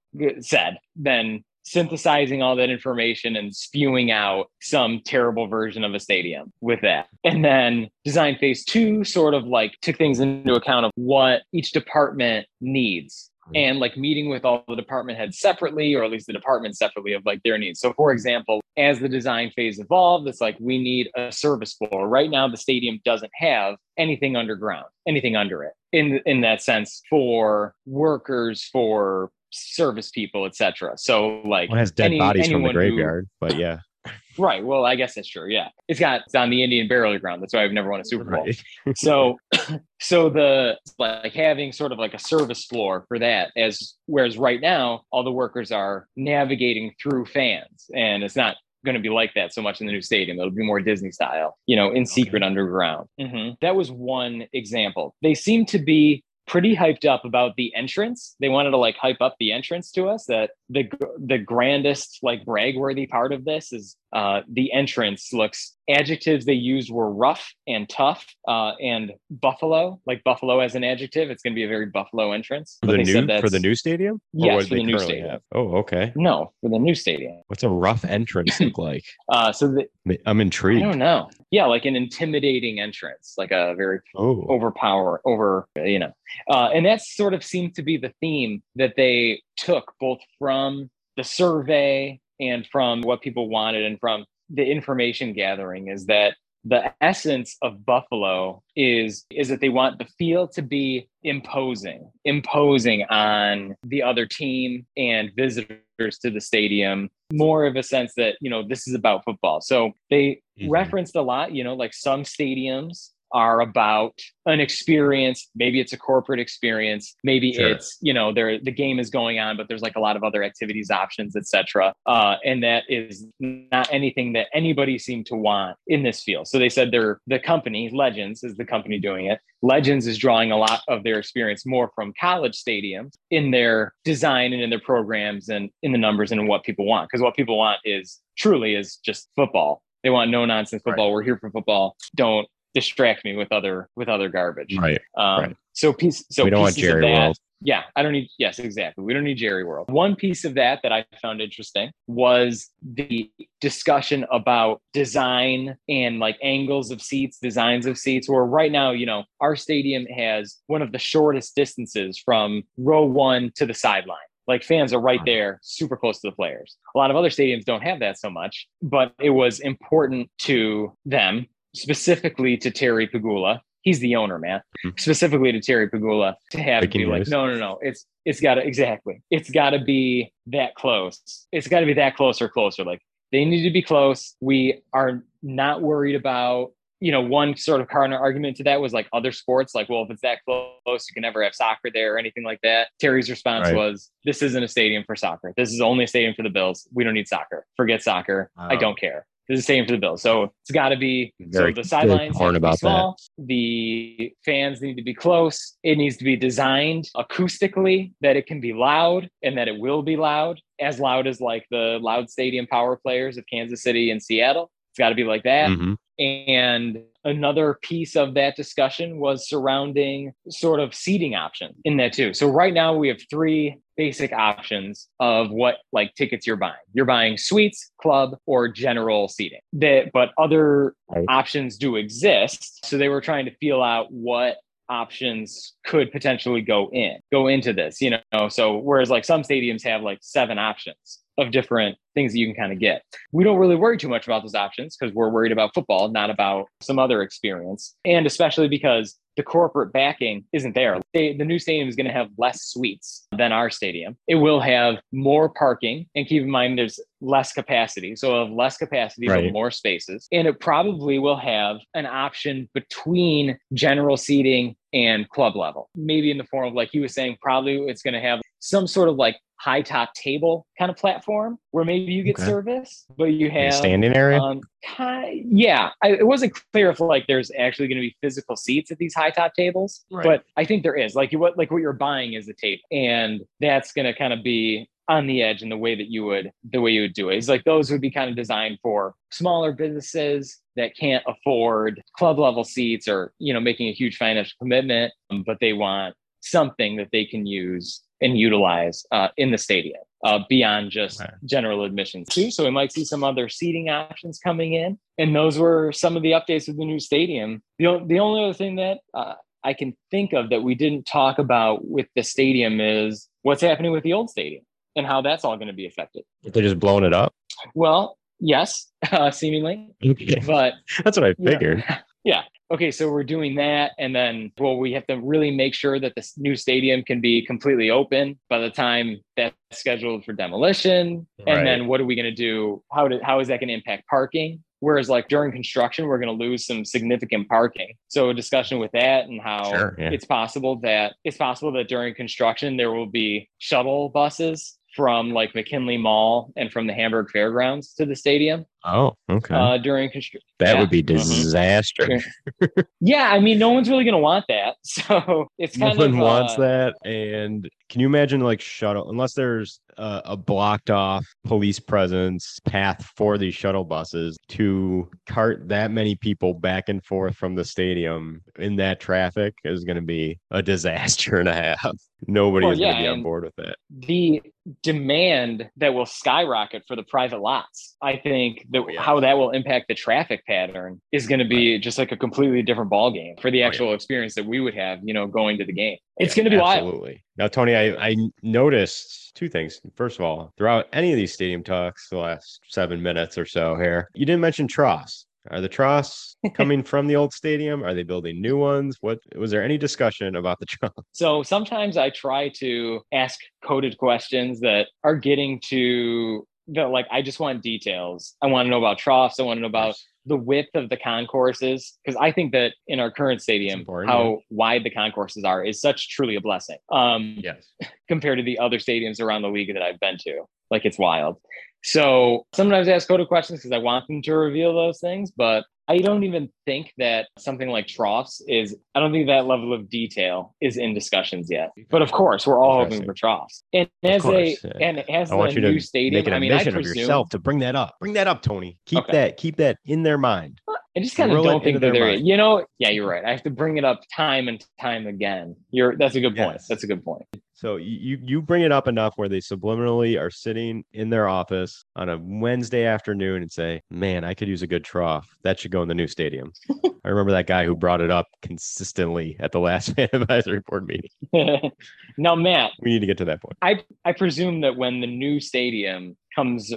said. Then synthesizing all that information and spewing out some terrible version of a stadium with that. And then design phase two sort of like took things into account of what each department needs mm-hmm. and like meeting with all the department heads separately, or at least the department separately of like their needs. So, for example, as the design phase evolved, it's like we need a service floor. Right now, the stadium doesn't have anything underground, anything under it. In in that sense, for workers, for service people, etc. So, like One has dead any- bodies from the anyone who- graveyard, but yeah. [laughs] Right. Well, I guess that's true. Yeah. It's got it's on the Indian burial ground. That's why I've never won a Super Bowl. Right. [laughs] so [clears throat] so the like having sort of like a service floor for that as whereas right now all the workers are navigating through fans and it's not going to be like that so much in the new stadium it'll be more disney style you know in secret underground Mhm. that was one example they seem to be pretty hyped up about the entrance they wanted to like hype up the entrance to us that the the grandest like brag worthy part of this is uh the entrance looks adjectives they used were rough and tough uh and buffalo like buffalo as an adjective it's going to be a very buffalo entrance For the they said new for the new stadium? Or Yes, for the new stadium. have? Oh, okay. no for the new stadium What's a rough entrance look like? [clears throat] uh so the, I'm intrigued. i don't know yeah like an intimidating entrance like a very Oh, overpower over you know. Uh, and that sort of seemed to be the theme that they took both from the survey and from what people wanted and from the information gathering is that the essence of buffalo is is that they want the field to be imposing imposing on the other team and visitors to the stadium more of a sense that you know this is about football so they Mhm. referenced a lot you know like some stadiums are about an experience. Maybe it's a corporate experience. Maybe Sure. it's you know there the game is going on but there's like a lot of other activities options etc uh, and that is not anything that anybody seemed to want in this field. So they said they're the company legends is the company doing it. Legends is drawing a lot of their experience more from college stadiums in their design and in their programs and in the numbers and what people want because what people want is truly is just football. They want no nonsense football. We're here for football. Don't distract me with other with other garbage right. um, Right. so piece so we don't want Jerry that- World. yeah, I don't need, yes, exactly. We don't need Jerry World. One piece of that that I found interesting was the discussion about design and like angles of seats, designs of seats, where right now, you know, our stadium has one of the shortest distances from row one to the sideline. Like fans are right there, super close to the players. A lot of other stadiums don't have that so much, but it was important to them, specifically to Terry Pegula, he's the owner, man. Mhm. Specifically to Terry Pegula to have to Breaking be like, no, no, no. It's it's gotta exactly. It's gotta be that close. It's gotta be that close or closer. Like they need to be close. We are not worried about you know, one sort of counter argument to that was like other sports, like, well, if it's that close, you can never have soccer there or anything like that. Terry's response Right. was, this isn't a stadium for soccer. This is only a stadium for the Bills. We don't need soccer. Forget soccer. I don't care. This is stadium for the Bills. So it's got to be Very- so the sidelines torn have to about that. The fans need to be close. It needs to be designed acoustically that it can be loud and that it will be loud, as loud as like the loud stadium power players of Kansas City and Seattle. It's got to be like that. Mhm. And another piece of that discussion was surrounding sort of seating options in that too. So right now we have three basic options of what like tickets you're buying. You're buying suites, club, or general seating. That but other Right. options do exist. So they were trying to feel out what options could potentially go in go into this you know? So whereas like some stadiums have like seven options of different things that you can kind of get. We don't really worry too much about those options because we're worried about football not about some other experience. And especially because the corporate backing isn't there. They- the new stadium is going to have less suites than our stadium. It will have more parking and keep in mind there's less capacity. So it'll less capacity Right. but more spaces. And it probably will have an option between general seating and club level maybe in the form of like he was saying probably it's going to have some sort of like high top table kind of platform where maybe you get Okay. service but you Like a have standing area. um, ki- yeah, I, it wasn't clear if like there's actually going to be physical seats at these high top tables, Right. but I think there is. Like you, what like what you're buying is a table, and that's going to kind of be on the edge in the way that you would the way you would do it. It's like those would be kind of designed for smaller businesses that can't afford club level seats or you know making a huge financial commitment, um, but they want something that they can use and utilize uh, in the stadium uh, beyond just Okay. general admissions too. So we might see some other seating options coming in, and those were some of the updates of the new stadium. The, the only other thing that uh, I can think of that we didn't talk about with the stadium is what's happening with the old stadium and how that's all going to be affected. They're just blowing it up. Well, yes, [laughs] uh, seemingly, Okay. but [laughs] That's what I yeah. figured. [laughs] yeah. Okay, so we're doing that, and then well, we have to really make sure that this new stadium can be completely open by the time that's scheduled for demolition. Right. And then what are we going to do? How did how is that going to impact parking? Whereas like during construction, we're going to lose some significant parking. So a discussion with that and how Sure, yeah. it's possible that it's possible that during construction there will be shuttle buses from like McKinley Mall and from the Hamburg Fairgrounds to the stadium Oh, okay. uh, during construction. that yeah. would be Mhm. disaster. [laughs] Yeah, I mean, no one's really going to want that. [laughs] So it's No one of wants uh, that. And can you imagine like shuttle, unless there's a, a blocked off police presence path for these shuttle buses to cart that many people back and forth from the stadium in that traffic is going to be a disaster and a half. Nobody Well, is going to be on board with that. the demand that will skyrocket for the private lots. I think that Oh, yeah. how that will impact the traffic pattern is going to be just like a completely different ball game for the Oh, yeah. actual experience that we would have, you know, going to the game. It's Yeah, going to be wild. absolutely. Now, Tony, I, I noticed two things. First of all, throughout any of these stadium talks, the last seven minutes or so here, you didn't mention troughs. Are the troughs coming from the old stadium? Are they building new ones? What was there any discussion about the troughs? So sometimes I try to ask coded questions that are getting to the like I just want details. I want to know about troughs. I want to know about the width of the concourses because I think that in our current stadium, how wide the concourses are is such truly a blessing. Um, Yes. [laughs] compared to the other stadiums around the league that I've been to. Like it's wild. So sometimes I ask coded questions because I want them to reveal those things, but I don't even think that something like troughs is, I don't think that level of detail is in discussions yet. But of course, we're all hoping for troughs. And as course, a, yeah. and as I want the you to new stadium, make an I mean, I admission of presume, yourself to bring that up. Bring that up, Tony. Keep Okay. that, keep that in their mind. I just kind of don't think that they're, mind. you know, yeah, you're right. I have to bring it up time and time again. You're, that's a good point. Yes. That's a good point. So you you- bring it up enough where they subliminally are sitting in their office on a Wednesday afternoon and say, "Man, I could use a good trough. That should go in the new stadium." [laughs] I remember that guy who brought it up consistently at the last fan [laughs] advisory board meeting. [laughs] now, Matt, We need to get to that point. I I presume that when the new stadium comes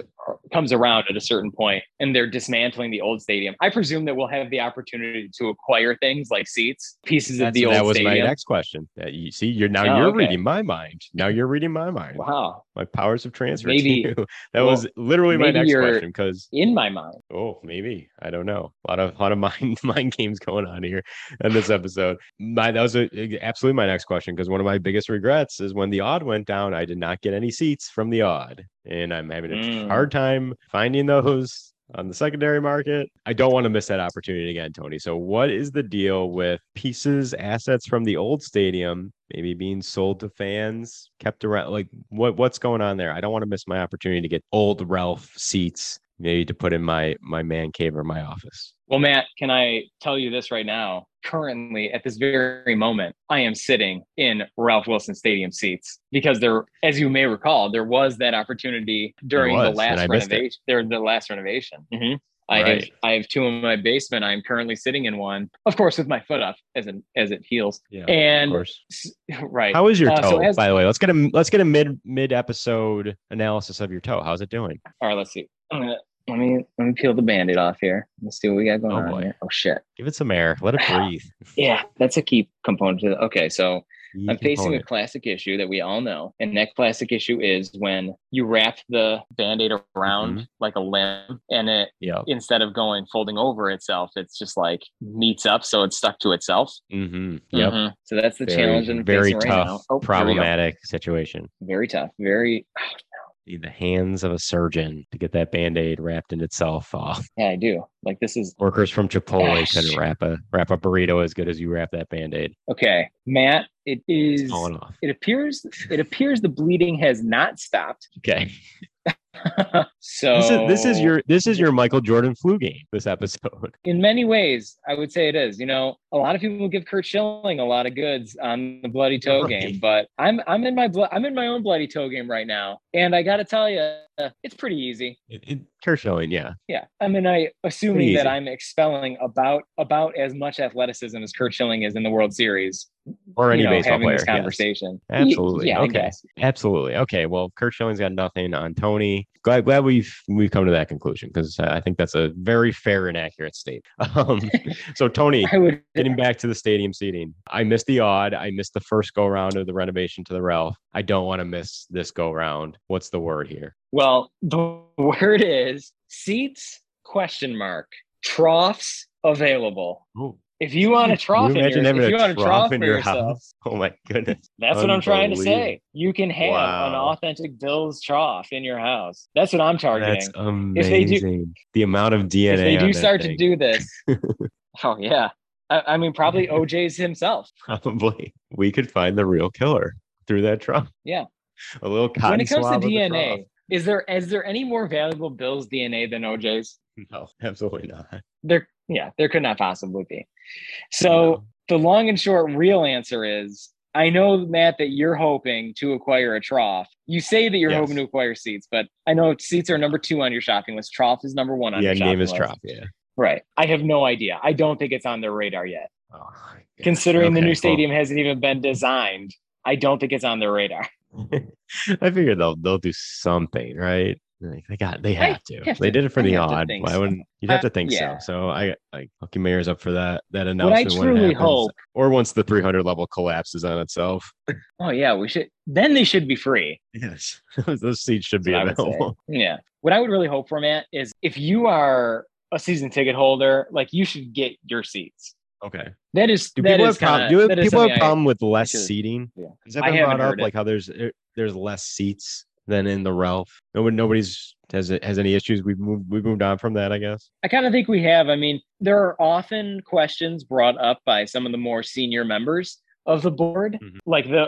comes around at a certain point and they're dismantling the old stadium, I presume that we'll have the opportunity to acquire things like seats, pieces of the old stadium. that was my next question. You see, you're now Oh, you're okay. reading my mind. Now you're reading my mind. Wow, My powers have transferred Maybe- to you. [laughs] That well, was literally my next question because in my mind. Oh, maybe. I don't know. A lot of a lot of [laughs] mind mind games going on here in this episode. My that was a, absolutely my next question because one of my biggest regrets is when the Aud went down, I did not get any seats from the Aud, and I'm having a Mm. hard time finding those on the secondary market. I don't want to miss that opportunity again, Tony. So, what is the deal with pieces, assets from the old stadium? Maybe being sold to fans, kept around. Like, what what's going on there? I don't want to miss my opportunity to get old Ralph seats maybe to put in my my man cave or my office. Well, Matt, can I tell you this right now? Currently, at this very moment, I am sitting in Ralph Wilson Stadium seats because there, as you may recall, there was that opportunity during was, the last I missed it. renovation. There, the last renovation. Mhm. I have I have two in my basement. I'm currently sitting in one, of course, with my foot up as it as it heals. Yeah, and of course. right. How is your Uh, toe? so as- by the way, let's get a let's get a mid mid episode analysis of your toe. How's it doing? All right, let's see. [clears throat] Let me let me peel the band-aid off here. Let's see what we got going Oh, on boy. here. Oh shit. Give it some air. Let it breathe. [sighs] Yeah, that's a key component to the okay. So Key I'm facing a classic issue that we all know. And that classic issue is when you wrap the band-aid around Mm-hmm. like a limb and it Yep. instead of going folding over itself, it's just like meets up so it's stuck to itself. Mm-hmm. Yep. Mhm. So that's the Very, challenge and very right tough, now. Oh, here we go. problematic situation. Very tough. Very the hands of a surgeon to get that band-aid wrapped in itself off. yeah, I do. Like this is Workers from Chipotle Gosh. couldn't wrap a wrap a burrito as good as you wrap that band-aid. okay. Matt, it is off. it appears it appears the bleeding has not stopped. Okay. So [laughs] This is this is your this is your Michael Jordan flu game. This episode. in many ways, I would say it is. You know, a lot of people give Curt Schilling a lot of goods on the bloody toe Right. game, but I'm I'm in my blo- I'm in my own bloody toe game right now, and I got to tell you, it's pretty easy. It, it, Kershowing, yeah. Yeah, I mean, I assuming that. I'm expelling about about as much athleticism as Curt Schilling is in the World Series. Or any you know, baseball player. this conversation. Y- Absolutely. Yeah, okay. Absolutely. Okay. Well, Curt Schilling's got nothing on Tony. Glad glad we've we've come to that conclusion because I think that's a very fair and accurate state. [laughs] Um, [laughs] so Tony, would. [laughs] getting back to the stadium seating, I missed the Aud. I missed the first go round of the renovation to the Ralph. I don't want to miss this go round. What's the word here? Well, the word is seats question mark troughs available. Oh, If you want a trough, you in imagine your, having if you a want a trough trough in your yourself, house? [laughs] Oh my goodness. that's what I'm trying to say. You can have an authentic Bills trough in your house. That's what I'm targeting. That's amazing. If they do- the amount of DNA. if they do start to do this, [laughs] oh yeah. I, I mean, probably [laughs] OJ's himself. probably we could find the real killer through that trunk. Yeah. A little cotton when it comes to DNA, is there is there any more valuable Bills DNA than OJ's? No, absolutely not. There, yeah, there could not possibly be. So the long and short, real answer is. I know, Matt, that you're hoping to acquire a trough. You say that you're Yes. hoping to acquire seats, but I know seats are number two on your shopping list. Trough is number one on Yeah, your shopping name is list. trough. Yeah. Right. I have no idea. I don't think it's on their radar yet. Oh. Considering the Okay, new well, stadium hasn't even been designed, I don't think it's on their radar. [laughs] I figure they'll they'll do something, right? Like, they got they have to. have they to- did it for I the Aud. Why so. wouldn't you'd have Uh, to think yeah. so? So I like Lucky Mayor's up for that that What I announcement when it truly hope, or once the 300 level collapses on itself. oh yeah, we should. Then they should be free. Yes, [laughs] those seats should be That's what I would say. available. [laughs] Yeah. What I would really hope for, Matt, is if you are a season ticket holder, like you should get your seats. Okay. That is Do that people is have problem? kinda- Do that is people have I- problem with less should- seating? yeah. Has that I been brought up? it. Like how there's er, there's less seats than in the Ralph. Nobody nobody's has has any issues. We've moved we've moved on from that, I guess. I kind of think we have. I mean, there are often questions brought up by some of the more senior members of the board. Mhm. Like the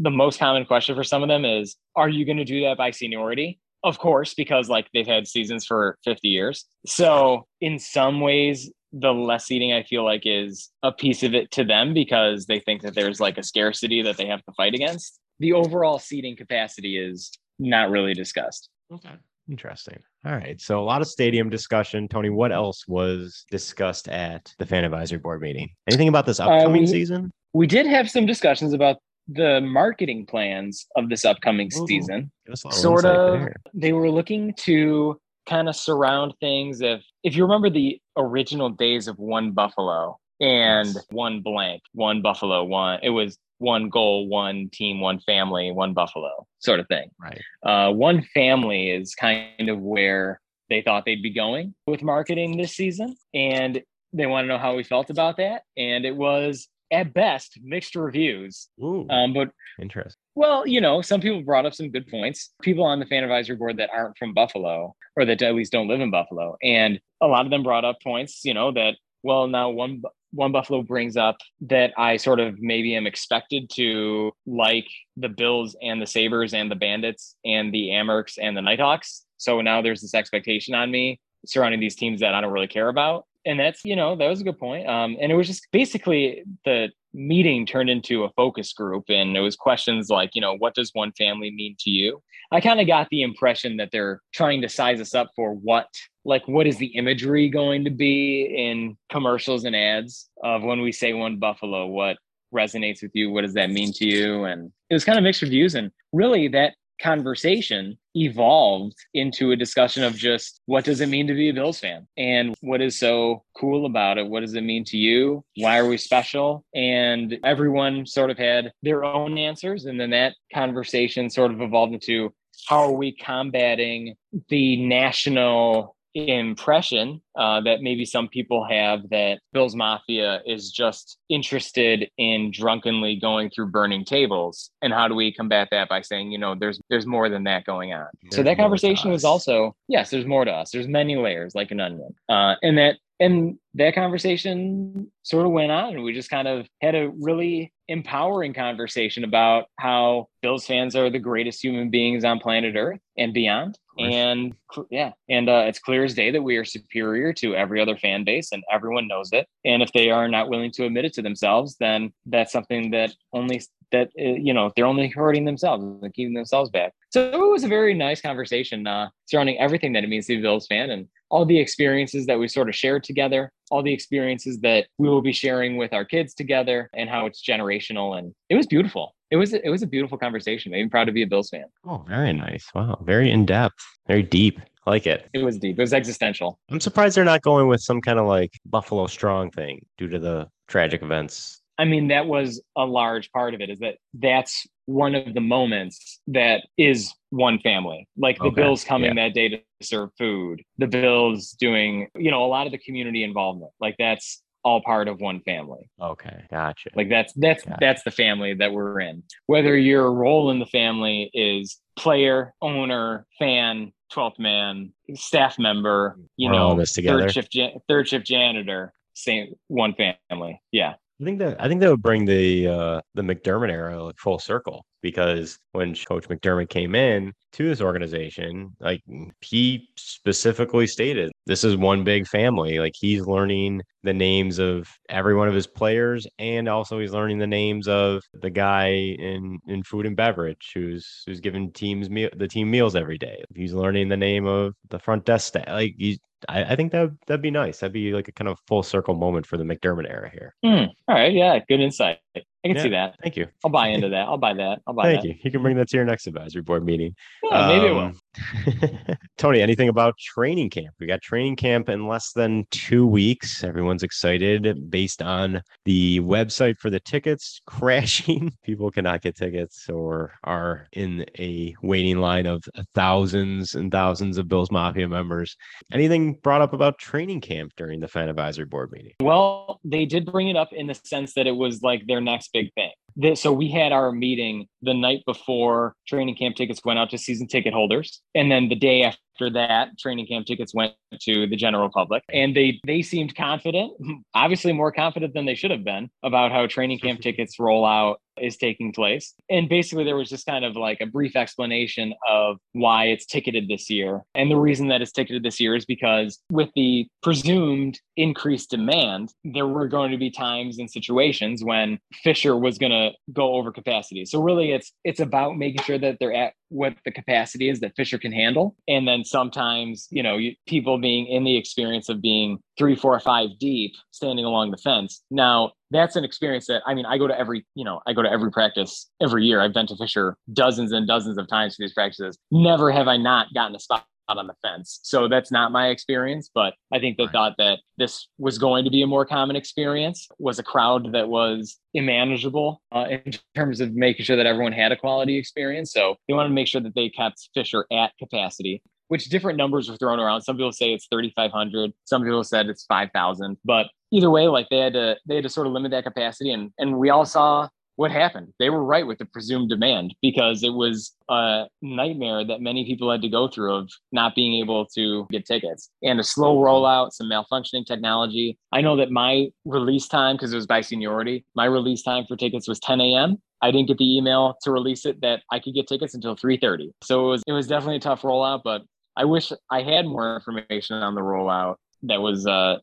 the most common question for some of them is, "Are you going to do that by seniority?" Of course, because like they've had seasons for 50 years. So in some ways, the less seating I feel like is a piece of it to them because they think that there's like a scarcity that they have to fight against. the overall seating capacity is not really discussed. Okay. Interesting. All right. So a lot of stadium discussion. Tony, what else was discussed at the fan advisory board meeting? Anything about this uh, upcoming we- season? We did have some discussions about the marketing plans of this upcoming Ooh. season. Give us a little Sort of. there. They were looking to kind of surround things. If if you remember the original days of one Buffalo and Yes. one blank, one Buffalo, one it was one goal, one team, one family, one Buffalo sort of thing. Right. Uh, one family is kind of where they thought they'd be going with marketing this season, and they want to know how we felt about that. And it was at best mixed reviews. Ooh, Um, but interesting. well, you know, some people brought up some good points. People on the fan advisory board that aren't from Buffalo or that at least don't live in Buffalo. And a lot of them brought up points, you know, that, well, now one, one Buffalo brings up that I sort of maybe am expected to like the Bills and the Sabres and the Bandits and the Amerks and the Nighthawks. So now there's this expectation on me surrounding these teams that I don't really care about. And that's, you know, that was a good point. Um, and it was just basically the meeting turned into a focus group and it was questions like, you know, what does one family mean to you? I kind of got the impression that they're trying to size us up for what like what is the imagery going to be in commercials and ads of when we say one buffalo what resonates with you what does that mean to you and it was kind of mixed reviews and really that conversation evolved into a discussion of just what does it mean to be a bills fan? And what is so cool about it? What does it mean to you? Why are we special? And everyone sort of had their own answers. And then that conversation sort of evolved into how are we combating the national impression uh, that maybe some people have that Bill's Mafia is just interested in drunkenly going through burning tables, and how do we combat that by saying, you know, there's there's more than that going on. so that conversation was also yes, there's more to us. There's many layers, like an onion, uh, and that and that conversation sort of went on and we just kind of had a really empowering conversation about how bills fans are the greatest human beings on planet earth and beyond. And yeah and uh, it's clear as day that we are superior to every other fan base and everyone knows it. And if they are not willing to admit it to themselves then that's something that only that uh, you know they're only hurting themselves and keeping themselves back so it was a very nice conversation uh, surrounding everything that it means to be a bills fan and all the experiences that we sort of shared together, all the experiences that we will be sharing with our kids together, and how it's generational. And it was beautiful. It was it was a beautiful conversation. Me proud to be a Bills fan. Oh, very nice. Wow. Very in depth, very deep. I like it. It was deep. It was existential. I'm surprised they're not going with some kind of like Buffalo Strong thing due to the tragic events. I mean, that was a large part of it. Is that that's one of the moments that is one family. Like the Okay, Bills coming that day to serve food, the Bills doing, you know, a lot of the community involvement. Like that's all part of one family. Okay. Gotcha. Like that's that's Got it. that's the family that we're in. Whether your role in the family is player, owner, fan, twelfth man, staff member, you We're all know, in this together. third shift jan- third shift janitor, same one family. Yeah. I think that I think that would bring the uh, the McDermott era like full circle because when Coach McDermott came in to this organization, like he specifically stated, this is one big family. Like he's learning the names of every one of his players, and also he's learning the names of the guy in in food and beverage who's who's giving teams meal the team meals every day. He's learning the name of the front desk staff. Like he's I, I think that that'd be nice. That'd be like a kind of full circle moment for the McDermott era here. Hmm. All right. Yeah. Good insight. I can Yeah. see that. Thank you. I'll buy [laughs] into that. I'll buy that. I'll buy that. Thank that. you. You can bring that to your next advisory board meeting. Yeah, maybe it will. Um, [laughs] Tony, anything about training camp? We got training camp in less than two weeks. Everyone's excited based on the website for the tickets [laughs] crashing. People cannot get tickets or are in a waiting line of thousands and thousands of Bills Mafia members. Anything brought up about training camp during the fan advisory board meeting? Well, they did bring it up in the sense that it was like their next big thing. So we had our meeting the night before training camp tickets went out to season ticket holders, and then the day after that, training camp tickets went to the general public, and they they seemed confident, [laughs] obviously more confident than they should have been about how training camp [laughs] tickets rollout is taking place. And basically, there was just kind of like a brief explanation of why it's ticketed this year. And the reason that it's ticketed this year is because with the presumed increased demand, there were going to be times and situations when Fisher was going to go over capacity. So, really, it's it's about making sure that they're at what the capacity is that Fisher can handle. And then sometimes, you know, you, people being in the experience of being three, four, five deep, standing along the fence. Now, that's an experience that I mean, I go to every, you know, I go to every practice every year. I've been to Fisher dozens and dozens of times for these practices. Never have I not gotten a spot on the fence. So that's not my experience, but I think they Right. thought that this was going to be a more common experience. Was a crowd that was immanageable uh, in terms of making sure that everyone had a quality experience. So they wanted to make sure that they kept Fisher at capacity. Which different numbers were thrown around. Some people say it's 3,500. Some people said it's 5,000. But either way, like they had to they had to sort of limit that capacity, and and we all saw what happened. They were right with the presumed demand because it was a nightmare that many people had to go through of not being able to get tickets and a slow rollout, some malfunctioning technology. I know that my release time, because it was by seniority, my release time for tickets was 10 a.m. I didn't get the email to release it that I could get tickets until 3:30. So it was it was definitely a tough rollout, but I wish I had more information on the rollout that was uh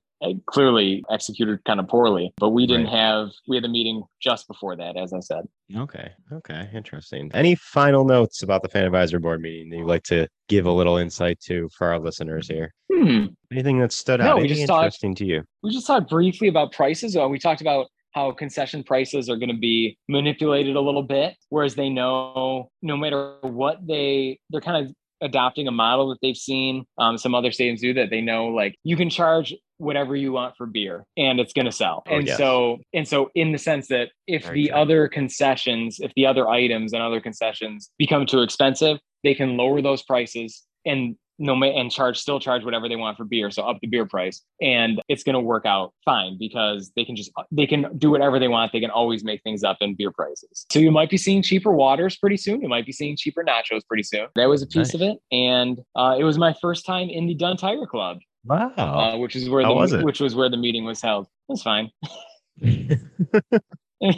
clearly executed kind of poorly but we didn't Right. have we had a meeting just before that as i said Okay. Okay. Interesting. Any final notes about the fan advisory board meeting that you'd like to give a little insight to for our listeners here? hmm. Anything that stood No, out? we Anything just talked- interesting to you? we just talked briefly about prices uh, we talked about how concession prices are going to be manipulated a little bit whereas they know no matter what they they're kind of adopting a model that they've seen um, some other stadiums do that they know like you can charge whatever you want for beer and it's going to sell Oh, and yes. so and so in the sense that if Very the true. other concessions if the other items and other concessions become too expensive they can lower those prices and no and charge still charge whatever they want for beer so up the beer price and it's going to work out fine because they can just they can do whatever they want they can always make things up in beer prices. So you might be seeing cheaper waters pretty soon you might be seeing cheaper nachos pretty soon. That was a piece Nice. of it and uh, it was my first time in the Dunn Tire Club. Wow. uh, which is where How the was which was where the meeting was held. It was fine [laughs] [laughs] Uh,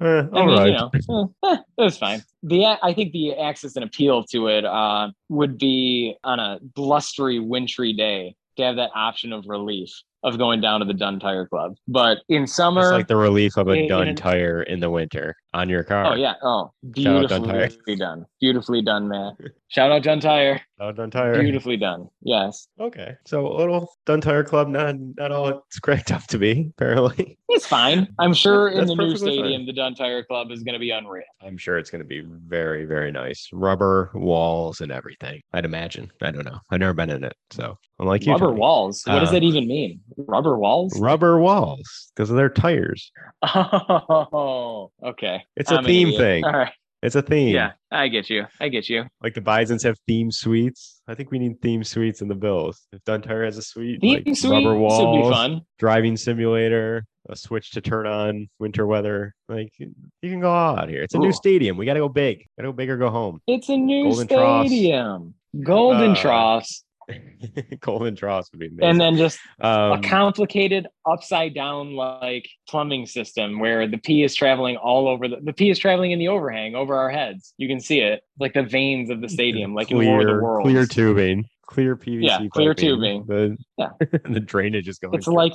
[laughs] I mean, right. you know, eh, eh, it was fine. The I think the access and appeal to it uh, would be on a blustery, wintry day to have that option of relief of going down to the Dunn Tire Club. But in summer, It's like the relief of a in- in- tire in the winter on your car. oh yeah, oh Shout out beautifully [laughs] done, beautifully done, man. [laughs] Shout out Dunn Tire, Oh, done tire. beautifully done. Yes, Okay. So a little Dunn Tire club, not not all it's cracked up to be, apparently. [laughs] it's fine. I'm sure in the new perfectly fine. stadium, the Dunn Tire Club is going to be unreal. I'm sure it's gonna be very, very nice. Rubber walls and everything. I'd imagine. I don't know. I've never been in it. So unlike you. Rubber Tony. walls. What does Uh, that even mean? Rubber walls? Rubber walls because of their tires. Oh, okay. It's a I'm an theme thing. All right. It's a theme. Yeah, I get you. I get you. Like the Bisons have theme suites. I think we need theme suites in the Bills. If Dunn Tire has a suite, Theme like suite rubber walls, should be fun. driving simulator, a switch to turn on winter weather. Like you can go all out here. It's a Ooh. new stadium. We got to go big. Got to go big or go home. It's a new Golden Troughs. stadium. Golden Uh, troughs. Golden Dross would be amazing. And then just um, a complicated upside down like plumbing system where the pee is traveling all over the the pee is traveling in the overhang over our heads. You can see it like the veins of the stadium, like in War of the clear, Worlds. clear tubing, clear PVC. Yeah, clear tubing. The, Yeah. [laughs] the drainage is going. It's through. like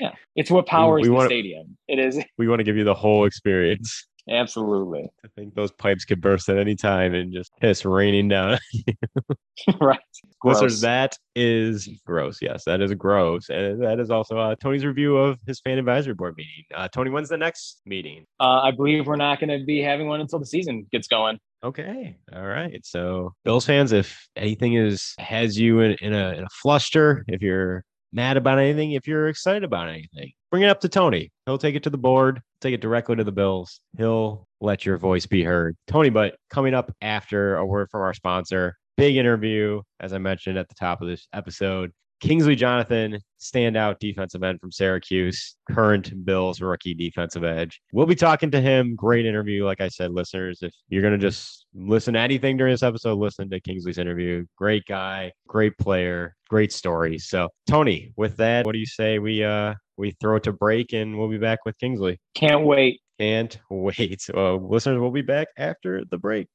yeah, it's what powers we the wanna- stadium. It is [laughs] we want to give you the whole experience. Absolutely I think those pipes could burst at any time and just piss raining down. [laughs] [laughs] right. Listeners, that is gross. Yes, that is gross. And that is also uh, Tony's review of his fan advisory board meeting. Uh, Tony, when's the next meeting? Uh, I believe we're not going to be having one until the season gets going. Okay. All right. So, Bills fans, if anything is has you in, in a in a fluster, if you're mad about anything, if you're excited about anything, bring it up to Tony. He'll take it to the board, take it directly to the Bills. He'll let your voice be heard. Tony, but coming up after a word from our sponsor, big interview, as I mentioned at the top of this episode. Kingsley Jonathan, standout defensive end from Syracuse, current Bills rookie defensive edge. We'll be talking to him. Great interview. Like I said, listeners, if you're going to just listen to anything during this episode, listen to Kingsley's interview. Great guy, great player, great story. So, Tony, with that, what do you say we uh we throw it to break and we'll be back with Kingsley? Can't wait. Can't [laughs] wait. Uh, listeners, we'll be back after the break.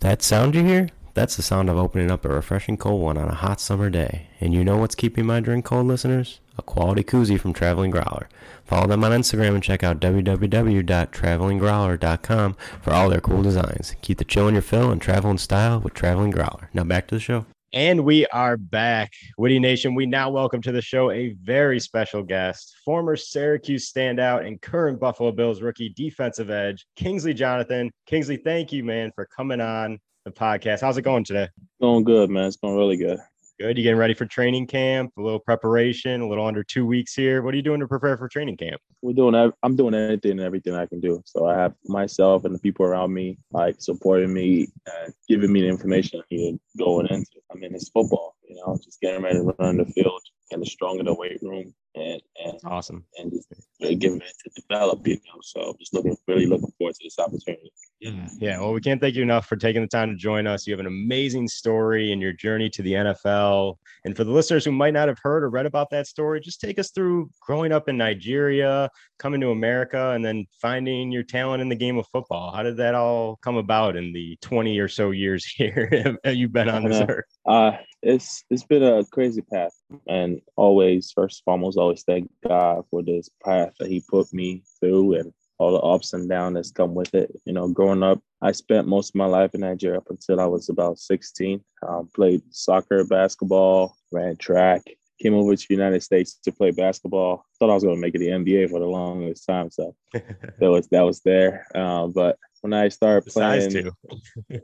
That sound you hear? That's the sound of opening up a refreshing cold one on a hot summer day. And you know what's keeping my drink cold, listeners? a quality koozie from Traveling Growler. Follow them on Instagram and check out www.travelinggrowler.com for all their cool designs. Keep the chill in your fill and travel in style with Traveling Growler. Now back to the show. And we are back. Witty Nation, we now welcome to the show a very special guest, former Syracuse standout and current Buffalo Bills rookie defensive edge, Kingsley Jonathan. Kingsley, thank you, man, for coming on the podcast. How's it going today? Going good, man. It's going really good. Good. You getting ready for training camp? A little preparation, a little under two weeks here. What are you doing to prepare for training camp? We're doing. I'm doing anything and everything I can do. So I have myself and the people around me like supporting me and giving me the information I need going into. I mean, it's football. You know, just getting ready to run the field, getting strong in the weight room, and and awesome, and just really giving it to develop. You know, so just looking really looking forward to this opportunity. Yeah. Yeah. Well, we can't thank you enough for taking the time to join us. You have an amazing story in your journey to the NFL. And for the listeners who might not have heard or read about that story, just take us through growing up in Nigeria, coming to America, and then finding your talent in the game of football. How did that all come about in the 20 or so years [laughs] here you've been on this earth? Uh, it's it's been a crazy path, and always first and foremost, always thank God for this path that He put me through, and all the ups and downs that's come with it. You know, growing up, I spent most of my life in Nigeria up until I was about 16. Um, played soccer, basketball, ran track. Came over to the United States to play basketball. Thought I was going to make it the NBA for the longest time, so [laughs] that was that was there. Um, but when I started playing,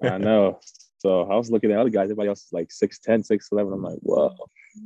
I know. [laughs] So I was looking at other guys. Everybody else is like 6'10", 6'11". I'm like, whoa.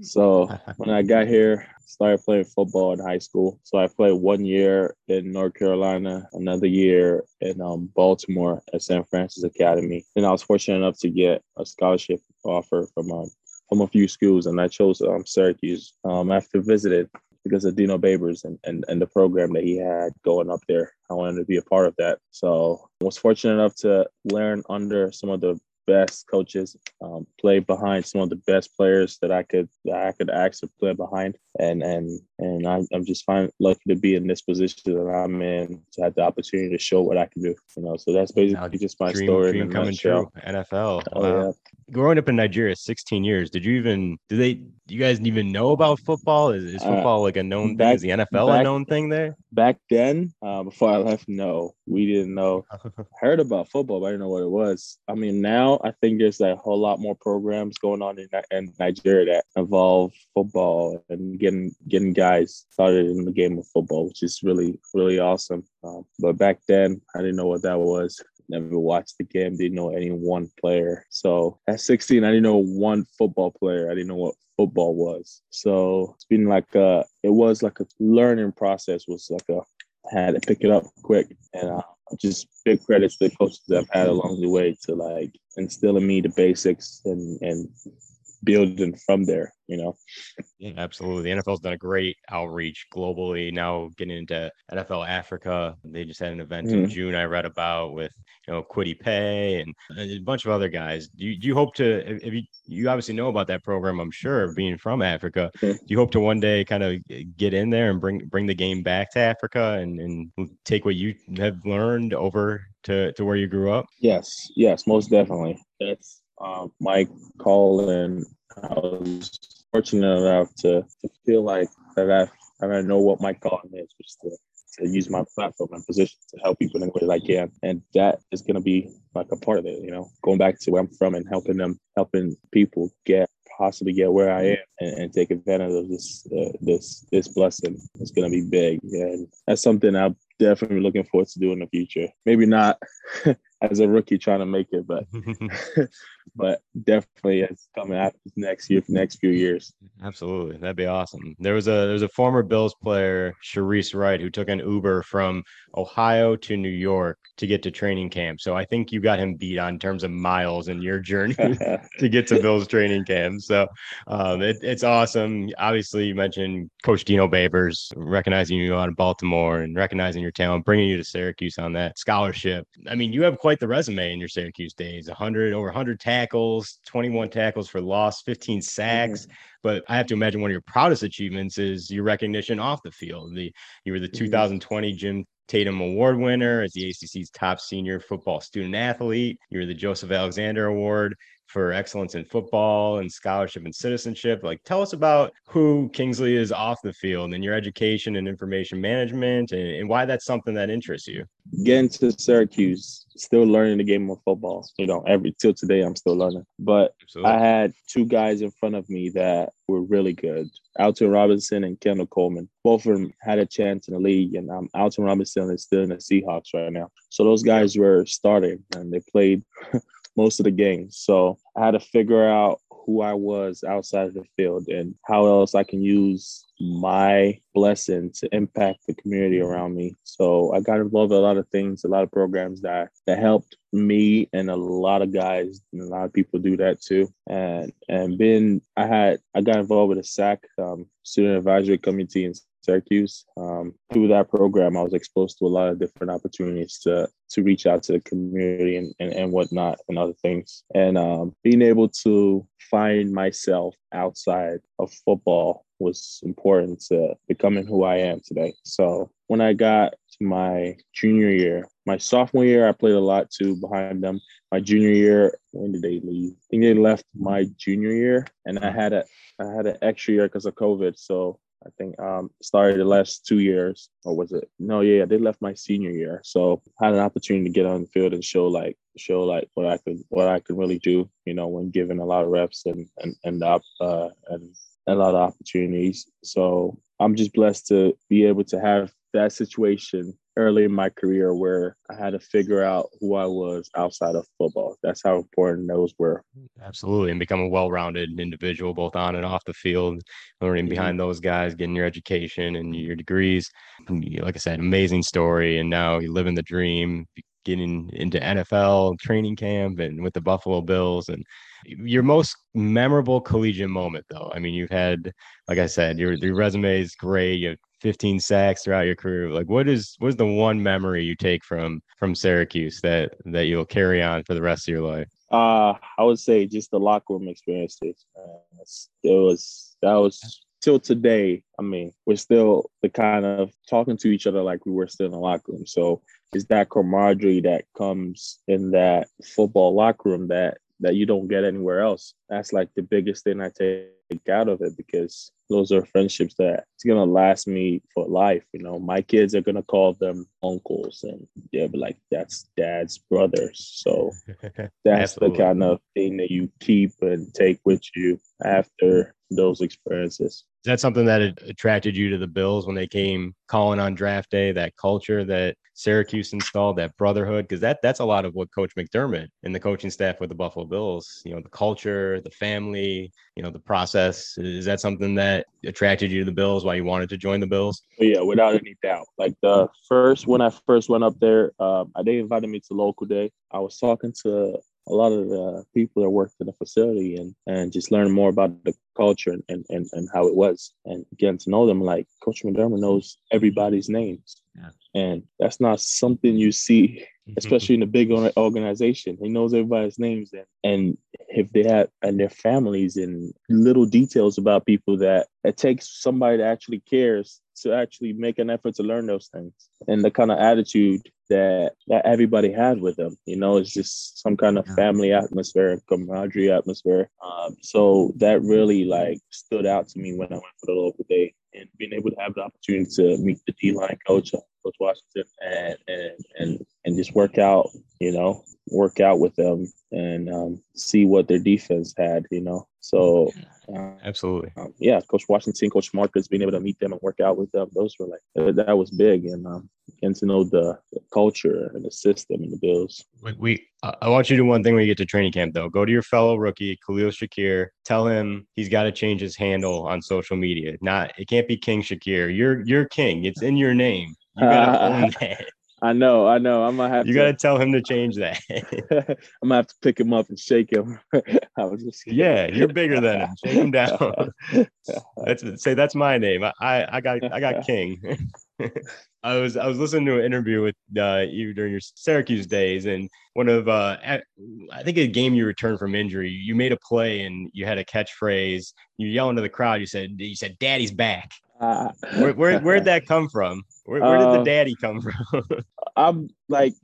So when I got here, started playing football in high school. So I played one year in North Carolina, another year in um, Baltimore at St. Francis Academy. And I was fortunate enough to get a scholarship offer from um, from a few schools, and I chose um, Syracuse um, after visited because of Dino Babers and, and, and the program that he had going up there. I wanted to be a part of that. So I was fortunate enough to learn under some of the best coaches, um, play behind some of the best players that I could that I could actually play behind, and and and I'm, I'm just fine lucky to be in this position that I'm in to have the opportunity to show what I can do. You know, so that's basically just my dream, story. Dream coming true. NFL. Oh, wow. yeah. Growing up in Nigeria, 16 years. Did you even? Do they? You guys even know about football? Is, is football uh, like a known back, thing? Is the NFL back, a known thing there? Back then, uh, before I left, no, we didn't know. [laughs] Heard about football, but I didn't know what it was. I mean, now I think there's a whole lot more programs going on in, in Nigeria that involve football and getting getting guys started in the game of football, which is really really awesome. Um, but back then, I didn't know what that was never watched the game, didn't know any one player. So at 16, I didn't know one football player. I didn't know what football was. So it's been like a, it was like a learning process was like a, I had to pick it up quick. And uh, just big credits to the coaches I've had along the way to like instill in me the basics and, and building from there, you know? Yeah, absolutely. The NFL's done a great outreach globally. Now getting into NFL Africa, they just had an event mm-hmm. in June I read about with you know Kwity Paye and a bunch of other guys. Do you, do you hope to? If you you obviously know about that program, I'm sure, being from Africa. Mm-hmm. Do you hope to one day kind of get in there and bring bring the game back to Africa and and take what you have learned over to to where you grew up? Yes, yes, most definitely. That's my call, and I was fortunate enough to, to feel like that I, that I know what my calling is, which is to, to use my platform and position to help people in the way that I can. And that is going to be like a part of it, you know, going back to where I'm from and helping them, helping people get possibly get where I am and, and take advantage of this uh, this this blessing. It's gonna be big, and that's something I'm definitely looking forward to do in the future. Maybe not [laughs] as a rookie trying to make it, but [laughs] but definitely it's coming after next year, next few years. Absolutely, that'd be awesome. There was a there was a former Bills player, Shareece Wright, who took an Uber from Ohio to New York to get to training camp. So I think you got him beat on terms of miles in your journey [laughs] to get to Bills training camp. So um, it, it's awesome. Obviously, you mentioned Coach Dino Babers recognizing you out of Baltimore and recognizing your talent, bringing you to Syracuse on that scholarship. I mean, you have quite the resume in your Syracuse days 100, over 100 tackles, 21 tackles for loss, 15 sacks. Mm-hmm. But I have to imagine one of your proudest achievements is your recognition off the field. The you were the mm-hmm. 2020 Jim Tatum Award winner, as the ACC's top senior football student athlete. You're the Joseph Alexander Award for excellence in football and scholarship and citizenship. Like, tell us about who Kingsley is off the field and your education and information management and, and why that's something that interests you. Getting to Syracuse, still learning the game of football. You know, every till today, I'm still learning. But Absolutely. I had two guys in front of me that were really good. Alton Robinson and Kendall Coleman. Both of them had a chance in the league, and um, Alton Robinson is still in the Seahawks right now. So those guys were starting, and they played [laughs] most of the games. So I had to figure out who I was outside of the field and how else I can use my blessing to impact the community around me. So I got involved in a lot of things, a lot of programs that that helped me and a lot of guys and a lot of people do that too. And and been I had I got involved with a SAC um, student advisory committee in Syracuse. Um, through that program, I was exposed to a lot of different opportunities to to reach out to the community and, and, and whatnot and other things. And um, being able to find myself outside of football was important to becoming who I am today. So when I got to my junior year, my sophomore year, I played a lot too behind them. My junior year, when did they leave? I think they left my junior year, and I had a I had an extra year because of COVID. So I think um started the last two years, or was it? No, yeah, they left my senior year, so I had an opportunity to get on the field and show like show like what I could what I could really do. You know, when given a lot of reps and and and uh, and a lot of opportunities. So I'm just blessed to be able to have that situation early in my career where I had to figure out who I was outside of football. That's how important those were. Absolutely. And become a well rounded individual, both on and off the field, learning mm-hmm. behind those guys, getting your education and your degrees. Like I said, amazing story. And now you live in the dream, getting into NFL training camp and with the Buffalo Bills. And your most memorable collegiate moment, though? I mean, you've had, like I said, your, your resume is great. You have 15 sacks throughout your career. Like, what is what is the one memory you take from from Syracuse that that you'll carry on for the rest of your life? Uh, I would say just the locker room experiences. Uh, it was that was till today. I mean, we're still the kind of talking to each other like we were still in the locker room. So it's that camaraderie that comes in that football locker room that that you don't get anywhere else. That's like the biggest thing I take out of it because those are friendships that it's gonna last me for life. You know, my kids are gonna call them uncles, and they'll be like, "That's dad's brothers." So [laughs] that's the kind of thing that you keep and take with you after those experiences. Is that something that attracted you to the Bills when they came calling on draft day? That culture that Syracuse installed, that brotherhood, because that that's a lot of what Coach McDermott and the coaching staff with the Buffalo Bills. You know, the culture, the family, you know, the process. Is that something that attracted you to the Bills? Why you wanted to join the Bills? Yeah, without any doubt. Like the first when I first went up there, um, they invited me to local day. I was talking to a lot of the people that worked in the facility and and just learn more about the culture and, and, and, and how it was and getting to know them like coach mcdermott knows everybody's names yeah. and that's not something you see especially in a big organization. He knows everybody's names and, and if they have and their families and little details about people that it takes somebody that actually cares to actually make an effort to learn those things. And the kind of attitude that that everybody had with them you know it's just some kind of family atmosphere camaraderie atmosphere. Um, so that really like stood out to me when i went for the local day and being able to have the opportunity to meet the d-line coach coach washington and and and, and just work out you know work out with them and um, see what their defense had you know? So uh, absolutely. um, yeah coach washington coach marcus being able to meet them and work out with them those were like that was big and um, getting to know the, the, culture and the system and the bills. We i want you to do one thing when you get to training camp though. Go to your fellow rookie khalil shakir. Tell him he's got to change his handle on social media. Not it can't be king shakir. You're you're king. It's in your name. You gotta uh, own that I know, I know. I'm gonna have. To You to, gotta tell him to change that. [laughs] I'm gonna have to pick him up and shake him. [laughs] I was just. Yeah, you're bigger than him. Shake him down. [laughs] that's say that's my name. I I got I got King. I was I was listening to an interview with uh, you during your Syracuse days, and one of uh, I think a game you returned from injury, you made a play and you had a catchphrase. You yell into the crowd. You said you said "Daddy's back." Uh, Where, where where'd that come from? Where, where did the Uh, daddy come from? [laughs] I'm like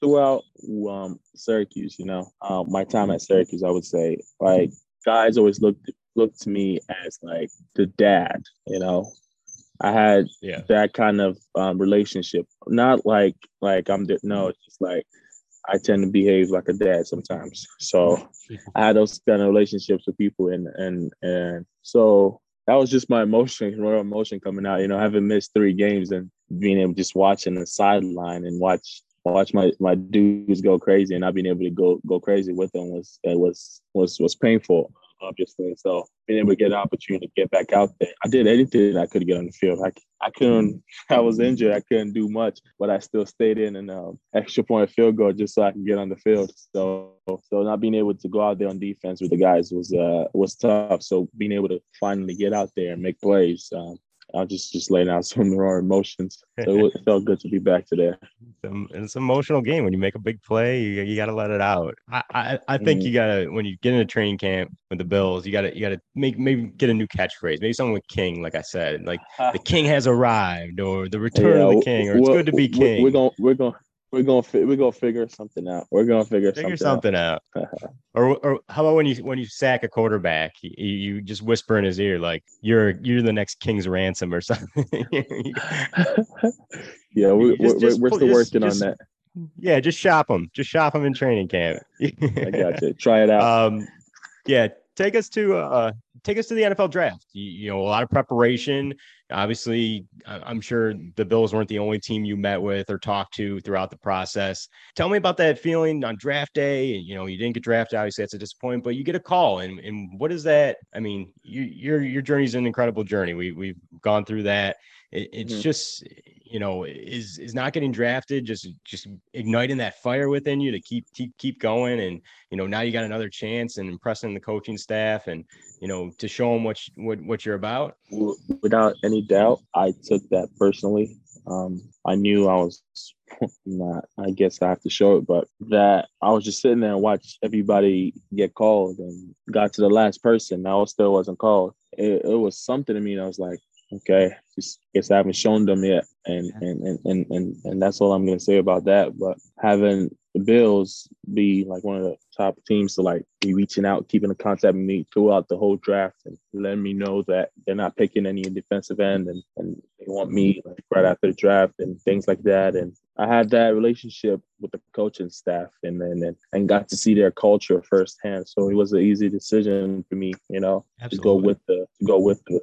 throughout um, Syracuse, you know, um, my time at Syracuse, I would say like guys always looked looked to me as like the dad, you know. I had Yeah. that kind of um, relationship, not like like I'm the, no, it's just like I tend to behave like a dad sometimes. So I had those kind of relationships with people, and and and so that was just my emotion, [laughs] raw emotion coming out. You know, having missed three games and being able to just watch in the sideline and watch watch my my dudes go crazy and not being able to go go crazy with them was it was was was painful obviously. So being able to get an opportunity to get back out there i did anything i could get on the field. I, I couldn't [laughs] i was injured. I couldn't do much but i still stayed in an um, extra point field goal just so i could get on the field. So so not being able to go out there on defense with the guys was uh was tough. So being able to finally get out there and make plays um, I was just just laying out some of the raw emotions. So it felt good to be back to. Um, it's an emotional game when you make a big play you, you got to let it out i i, I think Mhm. you gotta when you get into training camp with the bills you gotta you gotta make maybe get a new catchphrase maybe something with king like i said like [laughs] the king has arrived or the return of the king or it's good to be king We're gonna we're gonna we're gonna fi- we're gonna figure something out. We're gonna figure, figure something, something out or, or how about when you when you sack a quarterback you, you just whisper in his ear like you're you're the next king's ransom or [laughs] something [laughs] [laughs] yeah, we, Just- we're, just we're still just- working on that. yeah just shop them. just shop them in training camp I got you. Try it out. um yeah take us to uh take us to the nfl draft. You, you know a lot of preparation. Obviously i'm sure the bills weren't the only team you met with or talked to throughout the process. Tell me about that feeling on draft day. You know you didn't get drafted obviously that's a disappointment but you get a call. And, and what is that? I mean you, your your is an incredible journey. We, we've gone through that it, it's Mhm. just you know is is not getting drafted just just igniting that fire within you to keep keep keep going and you know now you got another chance and impressing the coaching staff and you know to show them what you- what what you're about Without any doubt, I took that personally. Um, I knew I was [laughs] not. I guess I have to show it, but that I was just sitting there and watch everybody get called and got to the last person. I was still wasn't called. It, it was something to me. I was like, okay, just guess I haven't shown them yet, and and and and and, and that's all I'm gonna say about that. But having the Bills be like one of the top teams to like be reaching out, keeping in contact with me throughout the whole draft, and letting me know that they're not picking any defensive end, and and they want me like right after the draft and things like that. And I had that relationship with the coaching staff, and then and, and got to see their culture firsthand. So it was an easy decision for me, you know, to go with the to go with the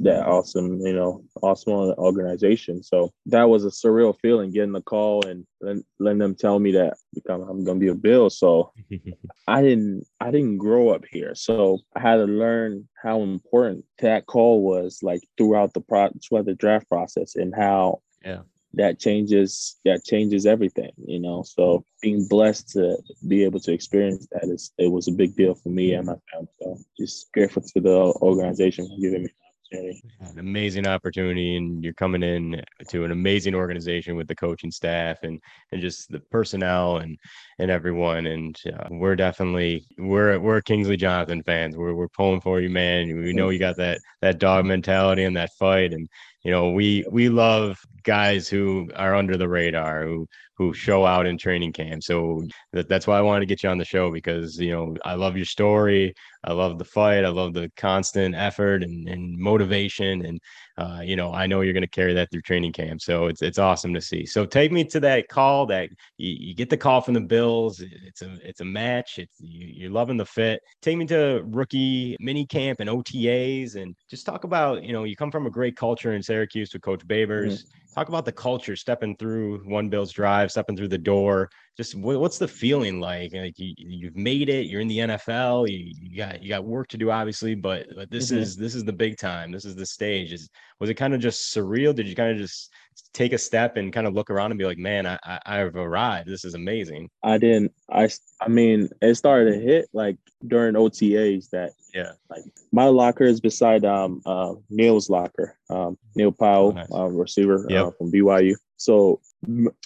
that awesome, you know, awesome organization. So that was a surreal feeling getting the call and letting, them tell me that I'm gonna be a Bill. So [laughs] I didn't I didn't grow up here. So I had to learn how important that call was like throughout the pro throughout the draft process and how Yeah. that changes that changes everything, you know. So being blessed to be able to experience that is it was a big deal for me and my family. So just grateful to the organization for giving me opportunity. an amazing opportunity and you're coming in to an amazing organization with the coaching staff and and just the personnel and and everyone and uh, we're definitely we're we're Kingsley Jonathan fans we're we're pulling for you man we know you got that that dog mentality and that fight and you know we we love guys who are under the radar who who show out in training camp. So that, that's why I wanted to get you on the show because you know I love your story. I love the fight. I love the constant effort and, and motivation. And uh, you know I know you're going to carry that through training camp. So it's it's awesome to see. So take me to that call that you, you get the call from the Bills. It's a it's a match. It's you, you're loving the fit. Take me to rookie mini camp and OTAs and just talk about you know you come from a great culture in Syracuse with Coach Babers talk about the culture stepping through one Bills drive stepping through the door. Just what, what's the feeling like? Like you, you've made it you're in the nfl you, you got you got work to do obviously but but this Mhm. is this is the big time. This is the stage. Is was it kind of just surreal? Did you kind of just take a step and kind of look around and be like man i, I i've arrived this is amazing I didn't. I. I mean, it started to hit like during OTAs that yeah like my locker is beside um uh Neil's locker. Um, Neil Pau'u, nice. uh, receiver Yep. uh, from BYU. So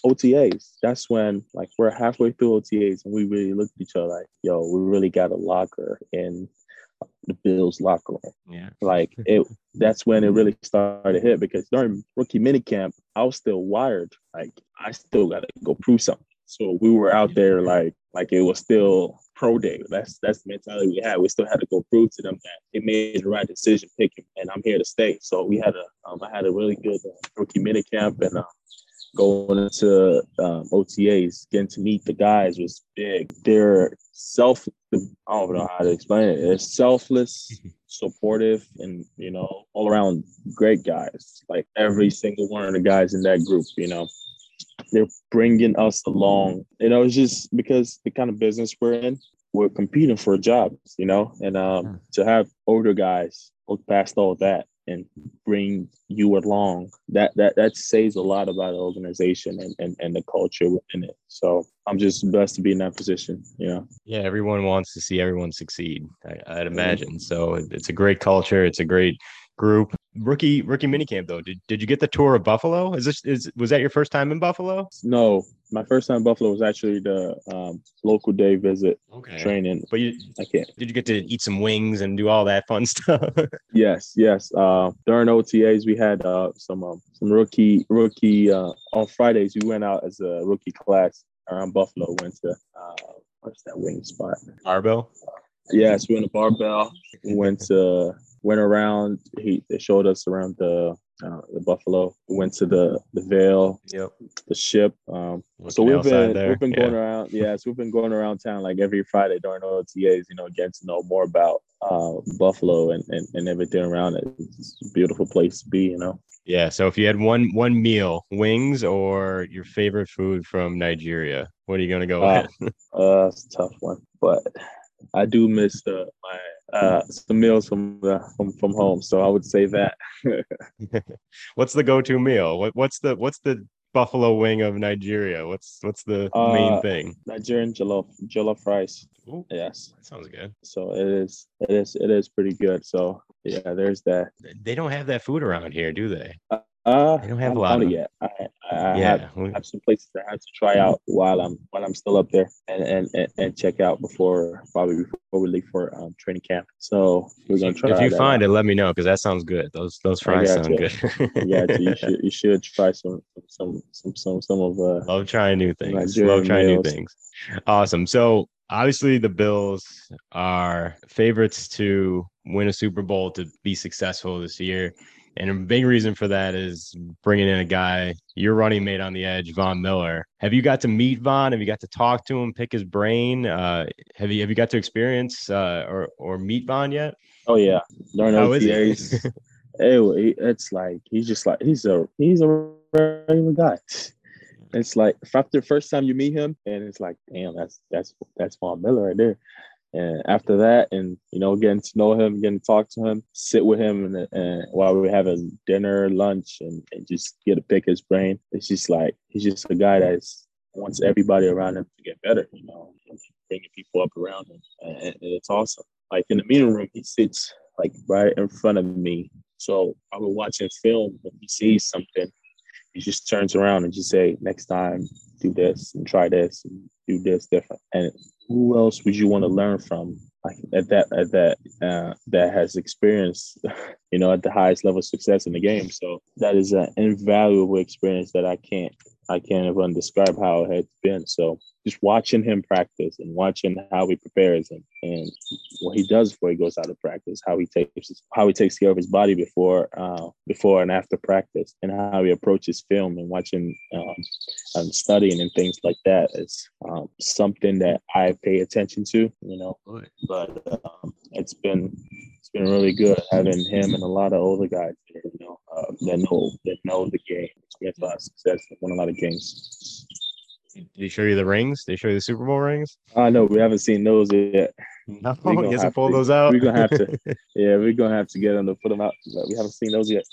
OTAs. That's when like we're halfway through OTAs and we really looked at each other like, yo, we really got a locker in the Bills locker room. Yeah. Like it that's when it really started to hit because during rookie minicamp, I was still wired. Like I still gotta go prove something. So we were out there like like it was still pro day. That's that's the mentality we had. We still had to go prove to them that they made the right decision picking, and I'm here to stay. So we had a um, I had a really good uh, rookie minicamp, and uh, going into um, OTAs, getting to meet the guys was big. They're self. I don't know how to explain it. They're selfless, [laughs] supportive, and you know, all around great guys. Like every single one of the guys in that group, you know, they're bringing us along. You know, it's just because the kind of business we're in, we're competing for jobs. You know, and um, to have older guys look past all that and bring you along that that that says a lot about the organization and, and and the culture within it so i'm just blessed to be in that position you know Yeah, everyone wants to see everyone succeed. I, I'd imagine. So it's a great culture. It's a great group. Rookie rookie minicamp though. Did, did you get the tour of Buffalo? Is this is was that your first time in Buffalo? no my first time in buffalo was actually the um, local day visit Okay. training But you i can't did you get to eat some wings and do all that fun [laughs] stuff? yes yes uh during otas we had uh some um, some rookie rookie uh on fridays we went out as a rookie class around buffalo went to uh what's that wing spot Bar-Bill. Yes, we went to Bar-Bill. We went to went around. He they showed us around the uh, the Buffalo. We went to the the Vale, Yep. the ship. Um, so we've been there, we've been yeah. going around. Yes, we've been going around town like every Friday during OTAs. You know, getting to know more about uh, Buffalo and, and and everything around it. It's a beautiful place to be. You know. Yeah. So if you had one one meal, wings or your favorite food from Nigeria, what are you gonna go Uh, with? [laughs] Uh, it's a tough one, but I do miss uh, my uh some meals from the from from home. So I would say that. [laughs] [laughs] what's the go-to meal? What what's the what's the buffalo wing of Nigeria? What's what's the main Uh, thing? Nigerian jollof jollof rice. Ooh, Yes. that sounds good. So it is it is it is pretty good. So yeah, there's that. They don't have that food around here, do they? Uh They don't have a lot of- yet. I, I, I yeah. have, have some places I have to try out while I'm while I'm still up there and and, and, and check out before probably before we leave for um, training camp. So we're gonna try. if you find out. it, let me know because that sounds good. Those those fries sound you. good. yeah, you [laughs] should you should try some some some some some of uh Love trying new things. Nigerian Love trying meals. new things. Awesome. So obviously the Bills are favorites to win a Super Bowl to be successful this year. And a big reason for that is bringing in a guy, your running mate on the edge, Von Miller. Have you got to meet Von? Have you got to talk to him, pick his brain? Uh, have you have you got to experience uh, or or meet Von yet? oh yeah during How is? OTAs. It, [laughs] it's like he's just like he's a he's a regular guy. It's like after the first time you meet him, and it's like, damn, that's that's that's Von Miller right there. And after that, and you know, getting to know him, getting to talk to him, sit with him, and, and while we're having dinner, lunch, and, and just get to pick his brain, it's just like he's just a guy that wants everybody around him to get better. You know, bringing people up around him, and, and it's awesome. Like in the meeting room, he sits like right in front of me. So I was watching film when he sees something, he just turns around and just say, next time, do this and try this and do this different. And who else would you want to learn from like at that at that uh, that has experience [laughs] you know, at the highest level of success in the game? So that is an invaluable experience that I can't I can't even describe how it has been. So just watching him practice and watching how he prepares and, and what he does before he goes out of practice, how he takes how he takes care of his body before uh, before and after practice, and how he approaches film and watching um, and studying and things like that is um, something that I pay attention to. You know, but um, it's been it's been really good having him and a lot of older guys you know, uh, that know that know the game, experience a lot of success, won a lot of games. Did he show you the rings? Did he show you the Super Bowl rings? I know we haven't seen those yet. No, [laughs] he hasn't pulled those out. We're gonna have to, [laughs] yeah, we're gonna have to get them to put them out. But we haven't seen those yet.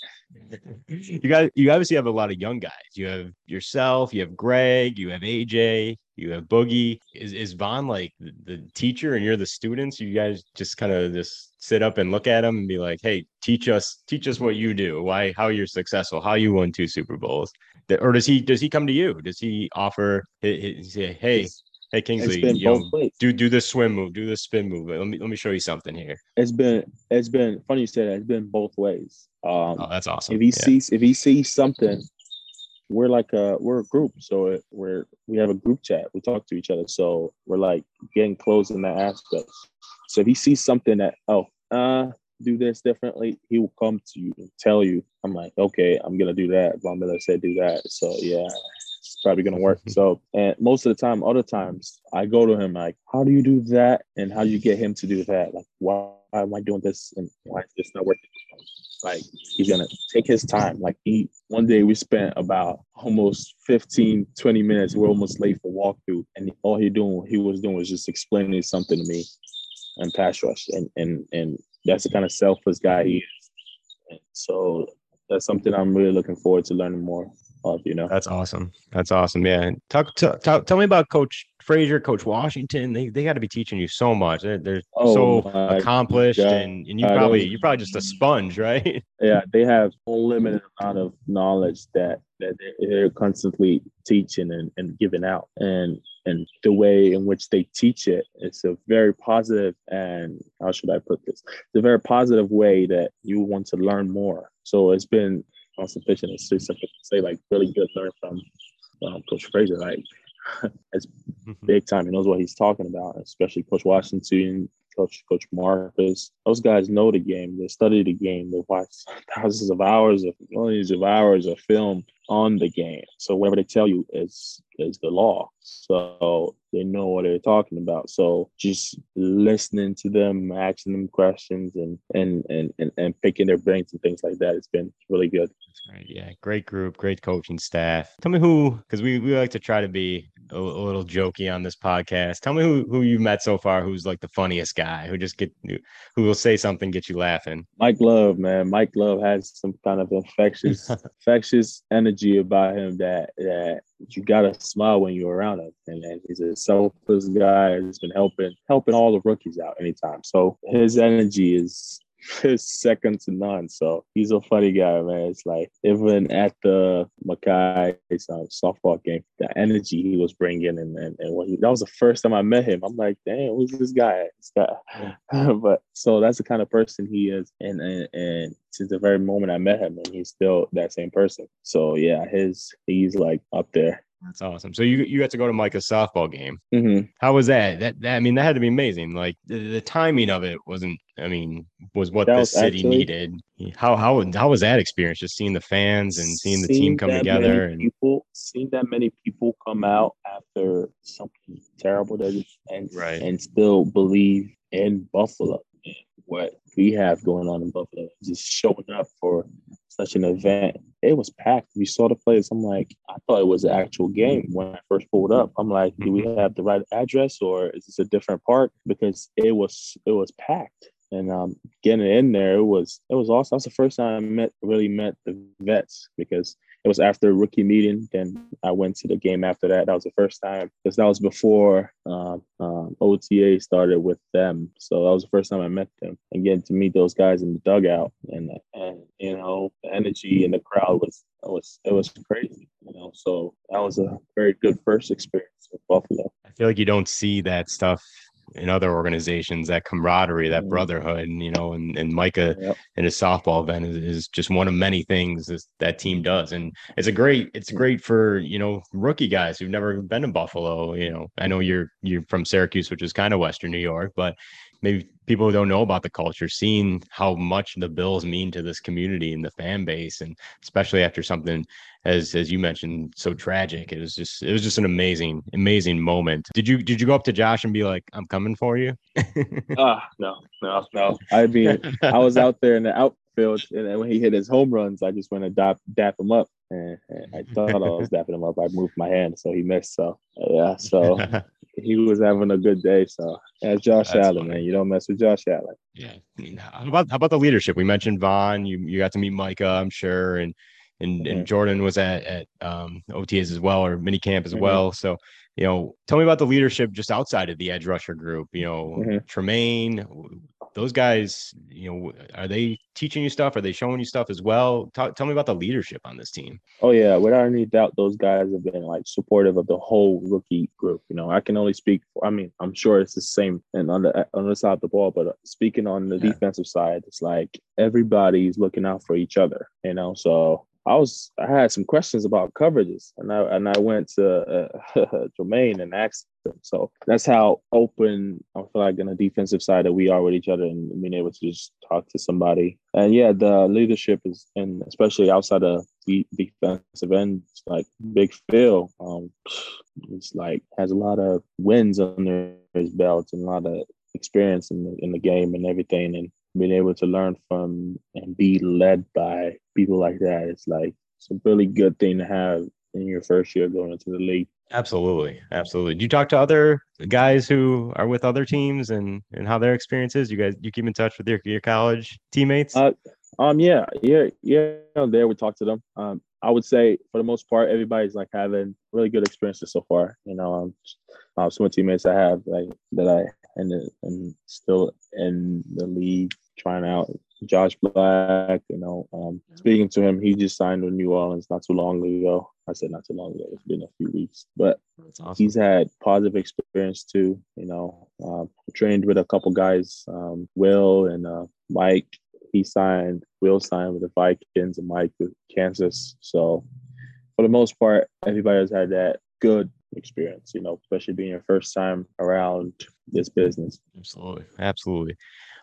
you guys, you obviously have a lot of young guys. You have yourself, you have Greg, you have AJ, you have Boogie. Is is Von like the, teacher and you're the students? You guys just kind of just sit up and look at him and be like, "Hey, teach us, teach us what you do. Why, how you're successful, how you won two Super Bowls." That- Or does he does he come to you? Does he offer? he- he Say, "Hey, Hey Kingsley, been yo, both ways. do do this swim move, do this spin move. Let me let me show you something here. It's been it's been funny you said that. It's been both ways. Um, Oh, that's awesome. if he Yeah. sees if he sees something, we're like a we're a group, so it, we're we have a group chat. We talk to each other, so we're like getting close in that aspect. So if he sees something that oh uh do this differently, he will come to you and tell you. I'm like okay, I'm gonna do that. Von Miller said do that, so yeah. Probably gonna work. [laughs] So, and most of the time, other times, I go to him like, "How do you do that? And how do you get him to do that? Like, why, why am I doing this? And why is this not working?" like he's gonna take his time like he one day we spent about almost 15 20 minutes we're almost late for walkthrough and all he doing he was doing was just explaining something to me and pass rush and and and that's the kind of selfless guy he is and so that's something i'm really looking forward to learning more of you know That's awesome. That's awesome. Yeah. Talk, talk, talk tell me about Coach Frazier, Coach Washington. They, they got to be teaching you so much. They're, they're Oh so accomplished, God. and, and you probably you're probably just a sponge, right? [laughs] yeah they have unlimited amount of knowledge that that they're- they're constantly teaching and, and giving out and and the way in which they teach it it's a very positive and how should i put this it's a very positive way that you want to learn more so it's been sufficient it's just something to say like really good learn from um, coach frazier like [laughs] it's big time he knows what he's talking about especially coach washington Coach Coach Marcus. Those guys know the game. They study the game. They watch [laughs] thousands of hours of millions of hours of film on the game. So whatever they tell you is is the law. So they know what they're talking about. So just listening to them, asking them questions, and and and and, and picking their brains and things like that. It's been really good. Right. Yeah. Great group, great coaching staff. Tell me who, because we, we like to try to be a, a little jokey on this podcast. Tell me who, who you met so far who's like the funniest guy who just get who will say something, get you laughing. Mike Love, man. Mike Love has some kind of [laughs] infectious, infectious energy about him that that you gotta smile when you're around him. And, and he's a selfless guy. He's been helping helping all the rookies out anytime. So his energy is [laughs] is second to none. So he's a funny guy, man. It's like even at the Micah uh, softball game, the energy he was bringing, and and, and he, that was the first time I met him. I'm like, damn, who's this guy? This guy. [laughs] but so that's the kind of person he is, and and, and since the very moment I met him, and he's still that same person. So yeah, his he's like up there. That's awesome. So you you got to go to Micah's softball game. Mm-hmm. How was that? That, that I mean, that had to be amazing. Like the, the timing of it wasn't. I mean, was what That the was city actually- needed. How how how was that experience? Just seeing the fans and seeing the team come together and people seeing that many people come out after something terrible that is, and Right. and still believe in Buffalo and what we have going on in Buffalo. Just showing up for such an event. It was packed. We saw the place. I'm like, I thought it was an actual game when I first pulled up. I'm like, do we have the right address or is this a different park? Because it was it was packed. And um, getting in there, it was it was awesome. That's the first time I met really met the vets because it was after a rookie meeting. Then I went to the game after that. That was the first time because that was before um, um, OTA started with them. So that was the first time I met them and getting to meet those guys in the dugout and and you know the energy in the crowd was it was it was crazy. You know, so that was a very good first experience with Buffalo. I feel like you don't see that stuff in other organizations, that camaraderie, that Mhm. brotherhood, and you know, and, and Micah Yep. and his softball event is, is just one of many things this, that team does. And it's a great, it's great for, you know, rookie guys who've never been to Buffalo. You know, I know you're you're from Syracuse, which is kind of Western New York, but maybe people who don't know about the culture, seeing how much the Bills mean to this community and the fan base, and especially after something as as you mentioned, so tragic. It was just it was just an amazing, amazing moment. Did you did you go up to Josh and be like, I'm coming for you? [laughs] Ah, no, no, no. I mean, I was out there in the outfield, and then when he hit his home runs, I just went to dap, dap him up. And, and I thought I was [laughs] dapping him up. I moved my hand, so he missed. So yeah, so [laughs] he was having a good day. So that's Josh That's Allen, funny. man. You don't mess with Josh Allen. Yeah. How about how about the leadership? We mentioned Von. You you got to meet Micah, I'm sure, and and and Mhm. Jordan was at at um, OTAs as well or mini camp as Mhm. well. So you know, tell me about the leadership just outside of the edge rusher group. You know, Mhm. Tremaine. Those guys, you know, are they teaching you stuff? Are they showing you stuff as well? Talk, tell me about the leadership on this team. Oh yeah, without any doubt, those guys have been like supportive of the whole rookie group. You know, I can only speak. For, I mean, I'm sure it's the same and on the on the side of the ball, but uh, speaking on the Yeah. defensive side, it's like everybody's looking out for each other. You know, so I was I had some questions about coverages, and I and I went to uh, [laughs] Jermaine and asked him. So that's how open I feel like on the defensive side that we are with each other and being able to just talk to somebody. And yeah, the leadership is, and especially outside of the defensive end, like Big Phil. Um, it's like has a lot of wins under his belt and a lot of experience in the in the game and everything, and being able to learn from and be led by people like that. It's like it's a really good thing to have in your first year going into the league. Absolutely, absolutely. Do you talk to other guys who are with other teams and and how their experience is? You guys, you keep in touch with your your college teammates? Uh, Um, yeah, yeah, yeah. There, we talk to them. Um, I would say for the most part, everybody's like having really good experiences so far. You know, um, uh, some of the teammates I have like that I and and still in the league trying out. Josh Black, you know, um, speaking to him, he just signed with New Orleans not too long ago. I said not too long ago; it's been a few weeks, but awesome. he's had positive experience too. You know, um, trained with a couple guys, um, Will and uh, Mike. He signed, Will signed with the Vikings and Mike with Kansas. So for the most part, everybody has had that good experience. You know, especially being your first time around this business. Absolutely. Absolutely.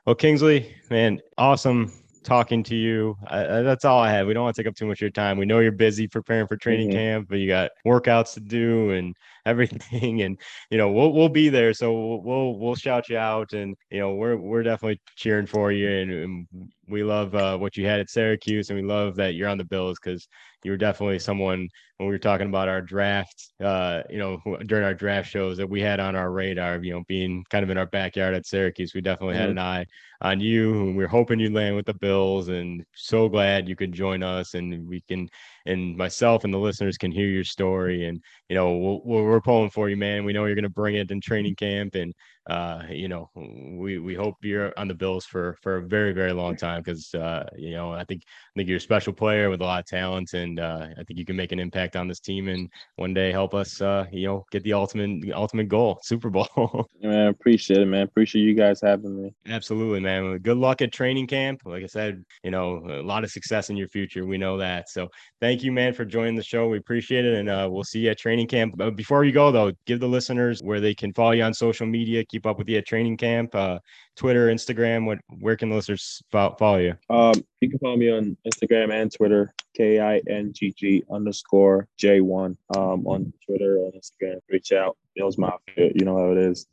Well, Kingsley, man, awesome talking to you. I, that's all I have. We don't want to take up too much of your time. We know you're busy preparing for training Mhm. camp, but you got workouts to do and [laughs] everything. And you know, we'll we'll be there. So we'll we'll, we'll shout you out, and you know, we're we're definitely cheering for you. And, and we love uh, what you had at Syracuse, and we love that you're on the Bills because you were definitely someone when we were talking about our draft, uh, you know, during our draft shows that we had on our radar, you know, being kind of in our backyard at Syracuse, we definitely had Mhm. an eye on you. And we are hoping you'd land with the Bills and so glad you could join us and we can, and myself and the listeners can hear your story. And, you know, we'll, we're, we're pulling for you, man. We know you're going to bring it in training camp. And, uh, you know, we, we hope you're on the Bills for, for a very, very long time. Cause, uh, you know, I think, I think you're a special player with a lot of talent and, uh, I think you can make an impact on this team and one day help us, uh, you know, get the ultimate, the ultimate goal, [laughs] Super Bowl. Man, appreciate it, man. Appreciate you guys having me. Absolutely, man. Good luck at training camp. Like I said, you know, a lot of success in your future. We know that. So thank you, man, for joining the show. We appreciate it. And uh, we'll see you at training camp. But before you go, though, give the listeners where they can follow you on social media, keep up with you at training camp, uh, Twitter, Instagram. What, where can the listeners fo- follow you? Um, you can follow me on Instagram and Twitter, K I N G G underscore J one. Um, on Twitter and Instagram, reach out. Bill's Mafia, you know how it is.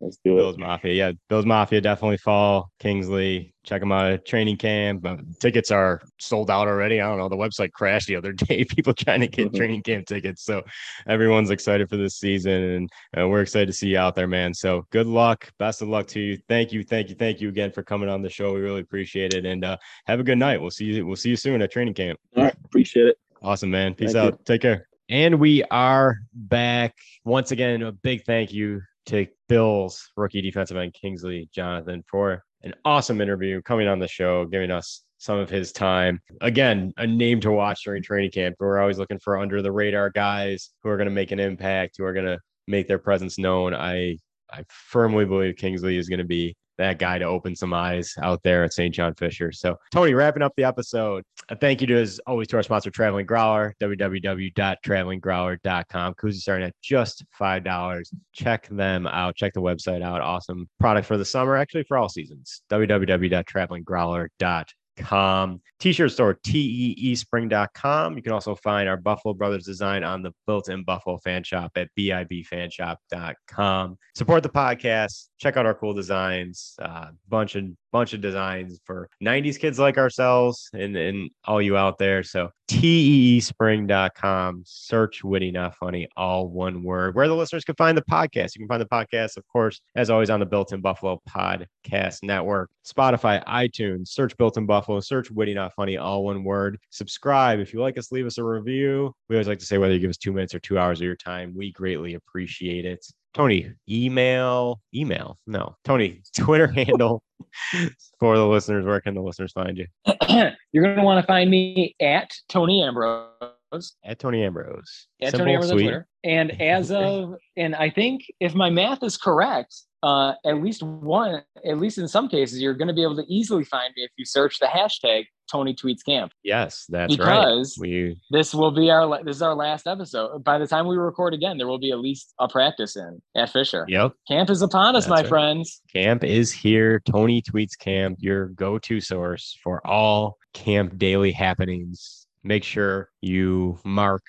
Let's do Bills it. Mafia. Yeah, Bills Mafia definitely fall. Kingsley, check them out at training camp. Uh, tickets are sold out already. I don't know. The website crashed the other [laughs] day. People trying to get Mhm. training camp tickets. So everyone's excited for this season and uh, we're excited to see you out there, man. So good luck. Best of luck to you. Thank you. Thank you. Thank you again for coming on the show. We really appreciate it. And uh, have a good night. We'll see you. We'll see you soon at training camp. All right, appreciate it. Awesome, man. Peace Thank you. out. Take care. And we are back once again. A big thank you to Bills rookie defensive end Kingsley Jonathan for an awesome interview coming on the show, giving us some of his time. Again, a name to watch during training camp. We're always looking for under the radar guys who are going to make an impact, who are going to make their presence known. I I firmly believe Kingsley is going to be that guy to open some eyes out there at St. John Fisher. So, Tony, wrapping up the episode, a thank you to, as always, to our sponsor, Traveling Growler, www.travelinggrowler.com. Koozie starting at just $5. Check them out. Check the website out. Awesome product for the summer, actually for all seasons. www.travelinggrowler.com. T-shirt store, teespring.com. You can also find our Buffalo Brothers design on the built-in Buffalo fan shop at bibfanshop.com. Support the podcast. Check out our cool designs. Uh, bunch of bunch of designs for 90s kids like ourselves and, and all you out there. So teespring.com. Search Witty Not Funny, all one word. Where the listeners can find the podcast. You can find the podcast, of course, as always, on the Built in Buffalo Podcast Network, Spotify, iTunes. Search Built in Buffalo. Search Witty Not Funny, all one word. Subscribe. If you like us, leave us a review. We always like to say whether you give us two minutes or two hours of your time, we greatly appreciate it. Tony, email, email. No, Tony, [laughs] Twitter handle for the listeners. Where can the listeners find you? [clears throat] You're going to want to find me at Tony Ambrose. At Tony Ambrose. At Simple, Tony Ambrose on. Twitter. And as [laughs] of, and I think if my math is correct, uh, at least one, at least in some cases, you're going to be able to easily find me if you search the hashtag Tony Tweets Camp. Yes, that's Because- right. We This will be our this is our last episode. By the time we record again, there will be at least a practice in at Fisher. yep. Camp is upon us, That's my right. friends. Camp is here. Tony Tweets Camp, your go-to source for all camp daily happenings. Make sure you mark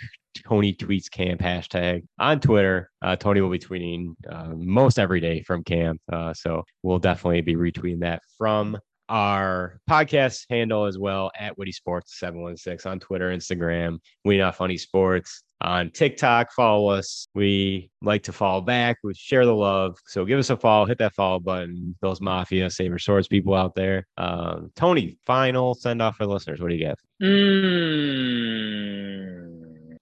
Tony Tweets Camp hashtag on Twitter. Uh, Tony will be tweeting uh, most every day from camp. Uh, so we'll definitely be retweeting that from our podcast handle as well at Witty Sports 716 on Twitter, Instagram, We Not Funny Sports. On TikTok, follow us. We like to follow back. We share the love. So give us a follow, hit that follow button. Those Mafia, Saber Swords people out there. Um, Tony, final send off for listeners. What do you got? Mm,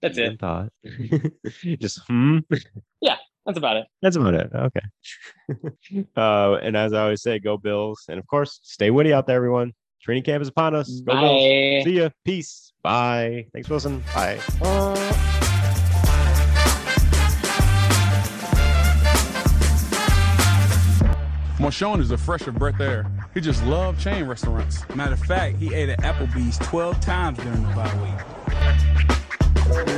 that's it. Thought. [laughs] Just hmm. That's about it. That's about it. Okay. [laughs] uh, and as I always say, go Bills. And of course, stay witty out there, everyone. Training camp is upon us. Go Bills. Bye. See ya. Peace. Bye. Thanks, Wilson. Bye. Marshawn is a fresh of breath air. He just loved chain restaurants. Matter of fact, he ate at Applebee's 12 times during the bye week.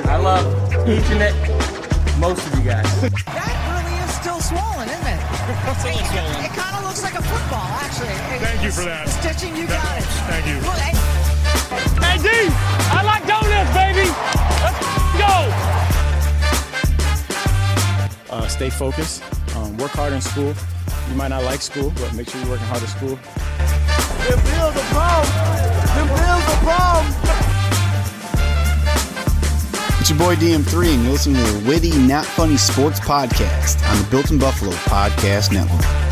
I love each and every, most of you guys. That really is still swollen, isn't it? It, it kind of looks like a football, actually. Thank you for that. Stitching, you got it. Thank you. Well, hey, Hey, D, I like donuts, baby. Let's go. Uh, stay focused. Um, work hard in school. You might not like school, but make sure you're working hard at school. It's your boy DM3, and you're listening to the Witty Not Funny Sports Podcast on the Built in Buffalo Podcast Network.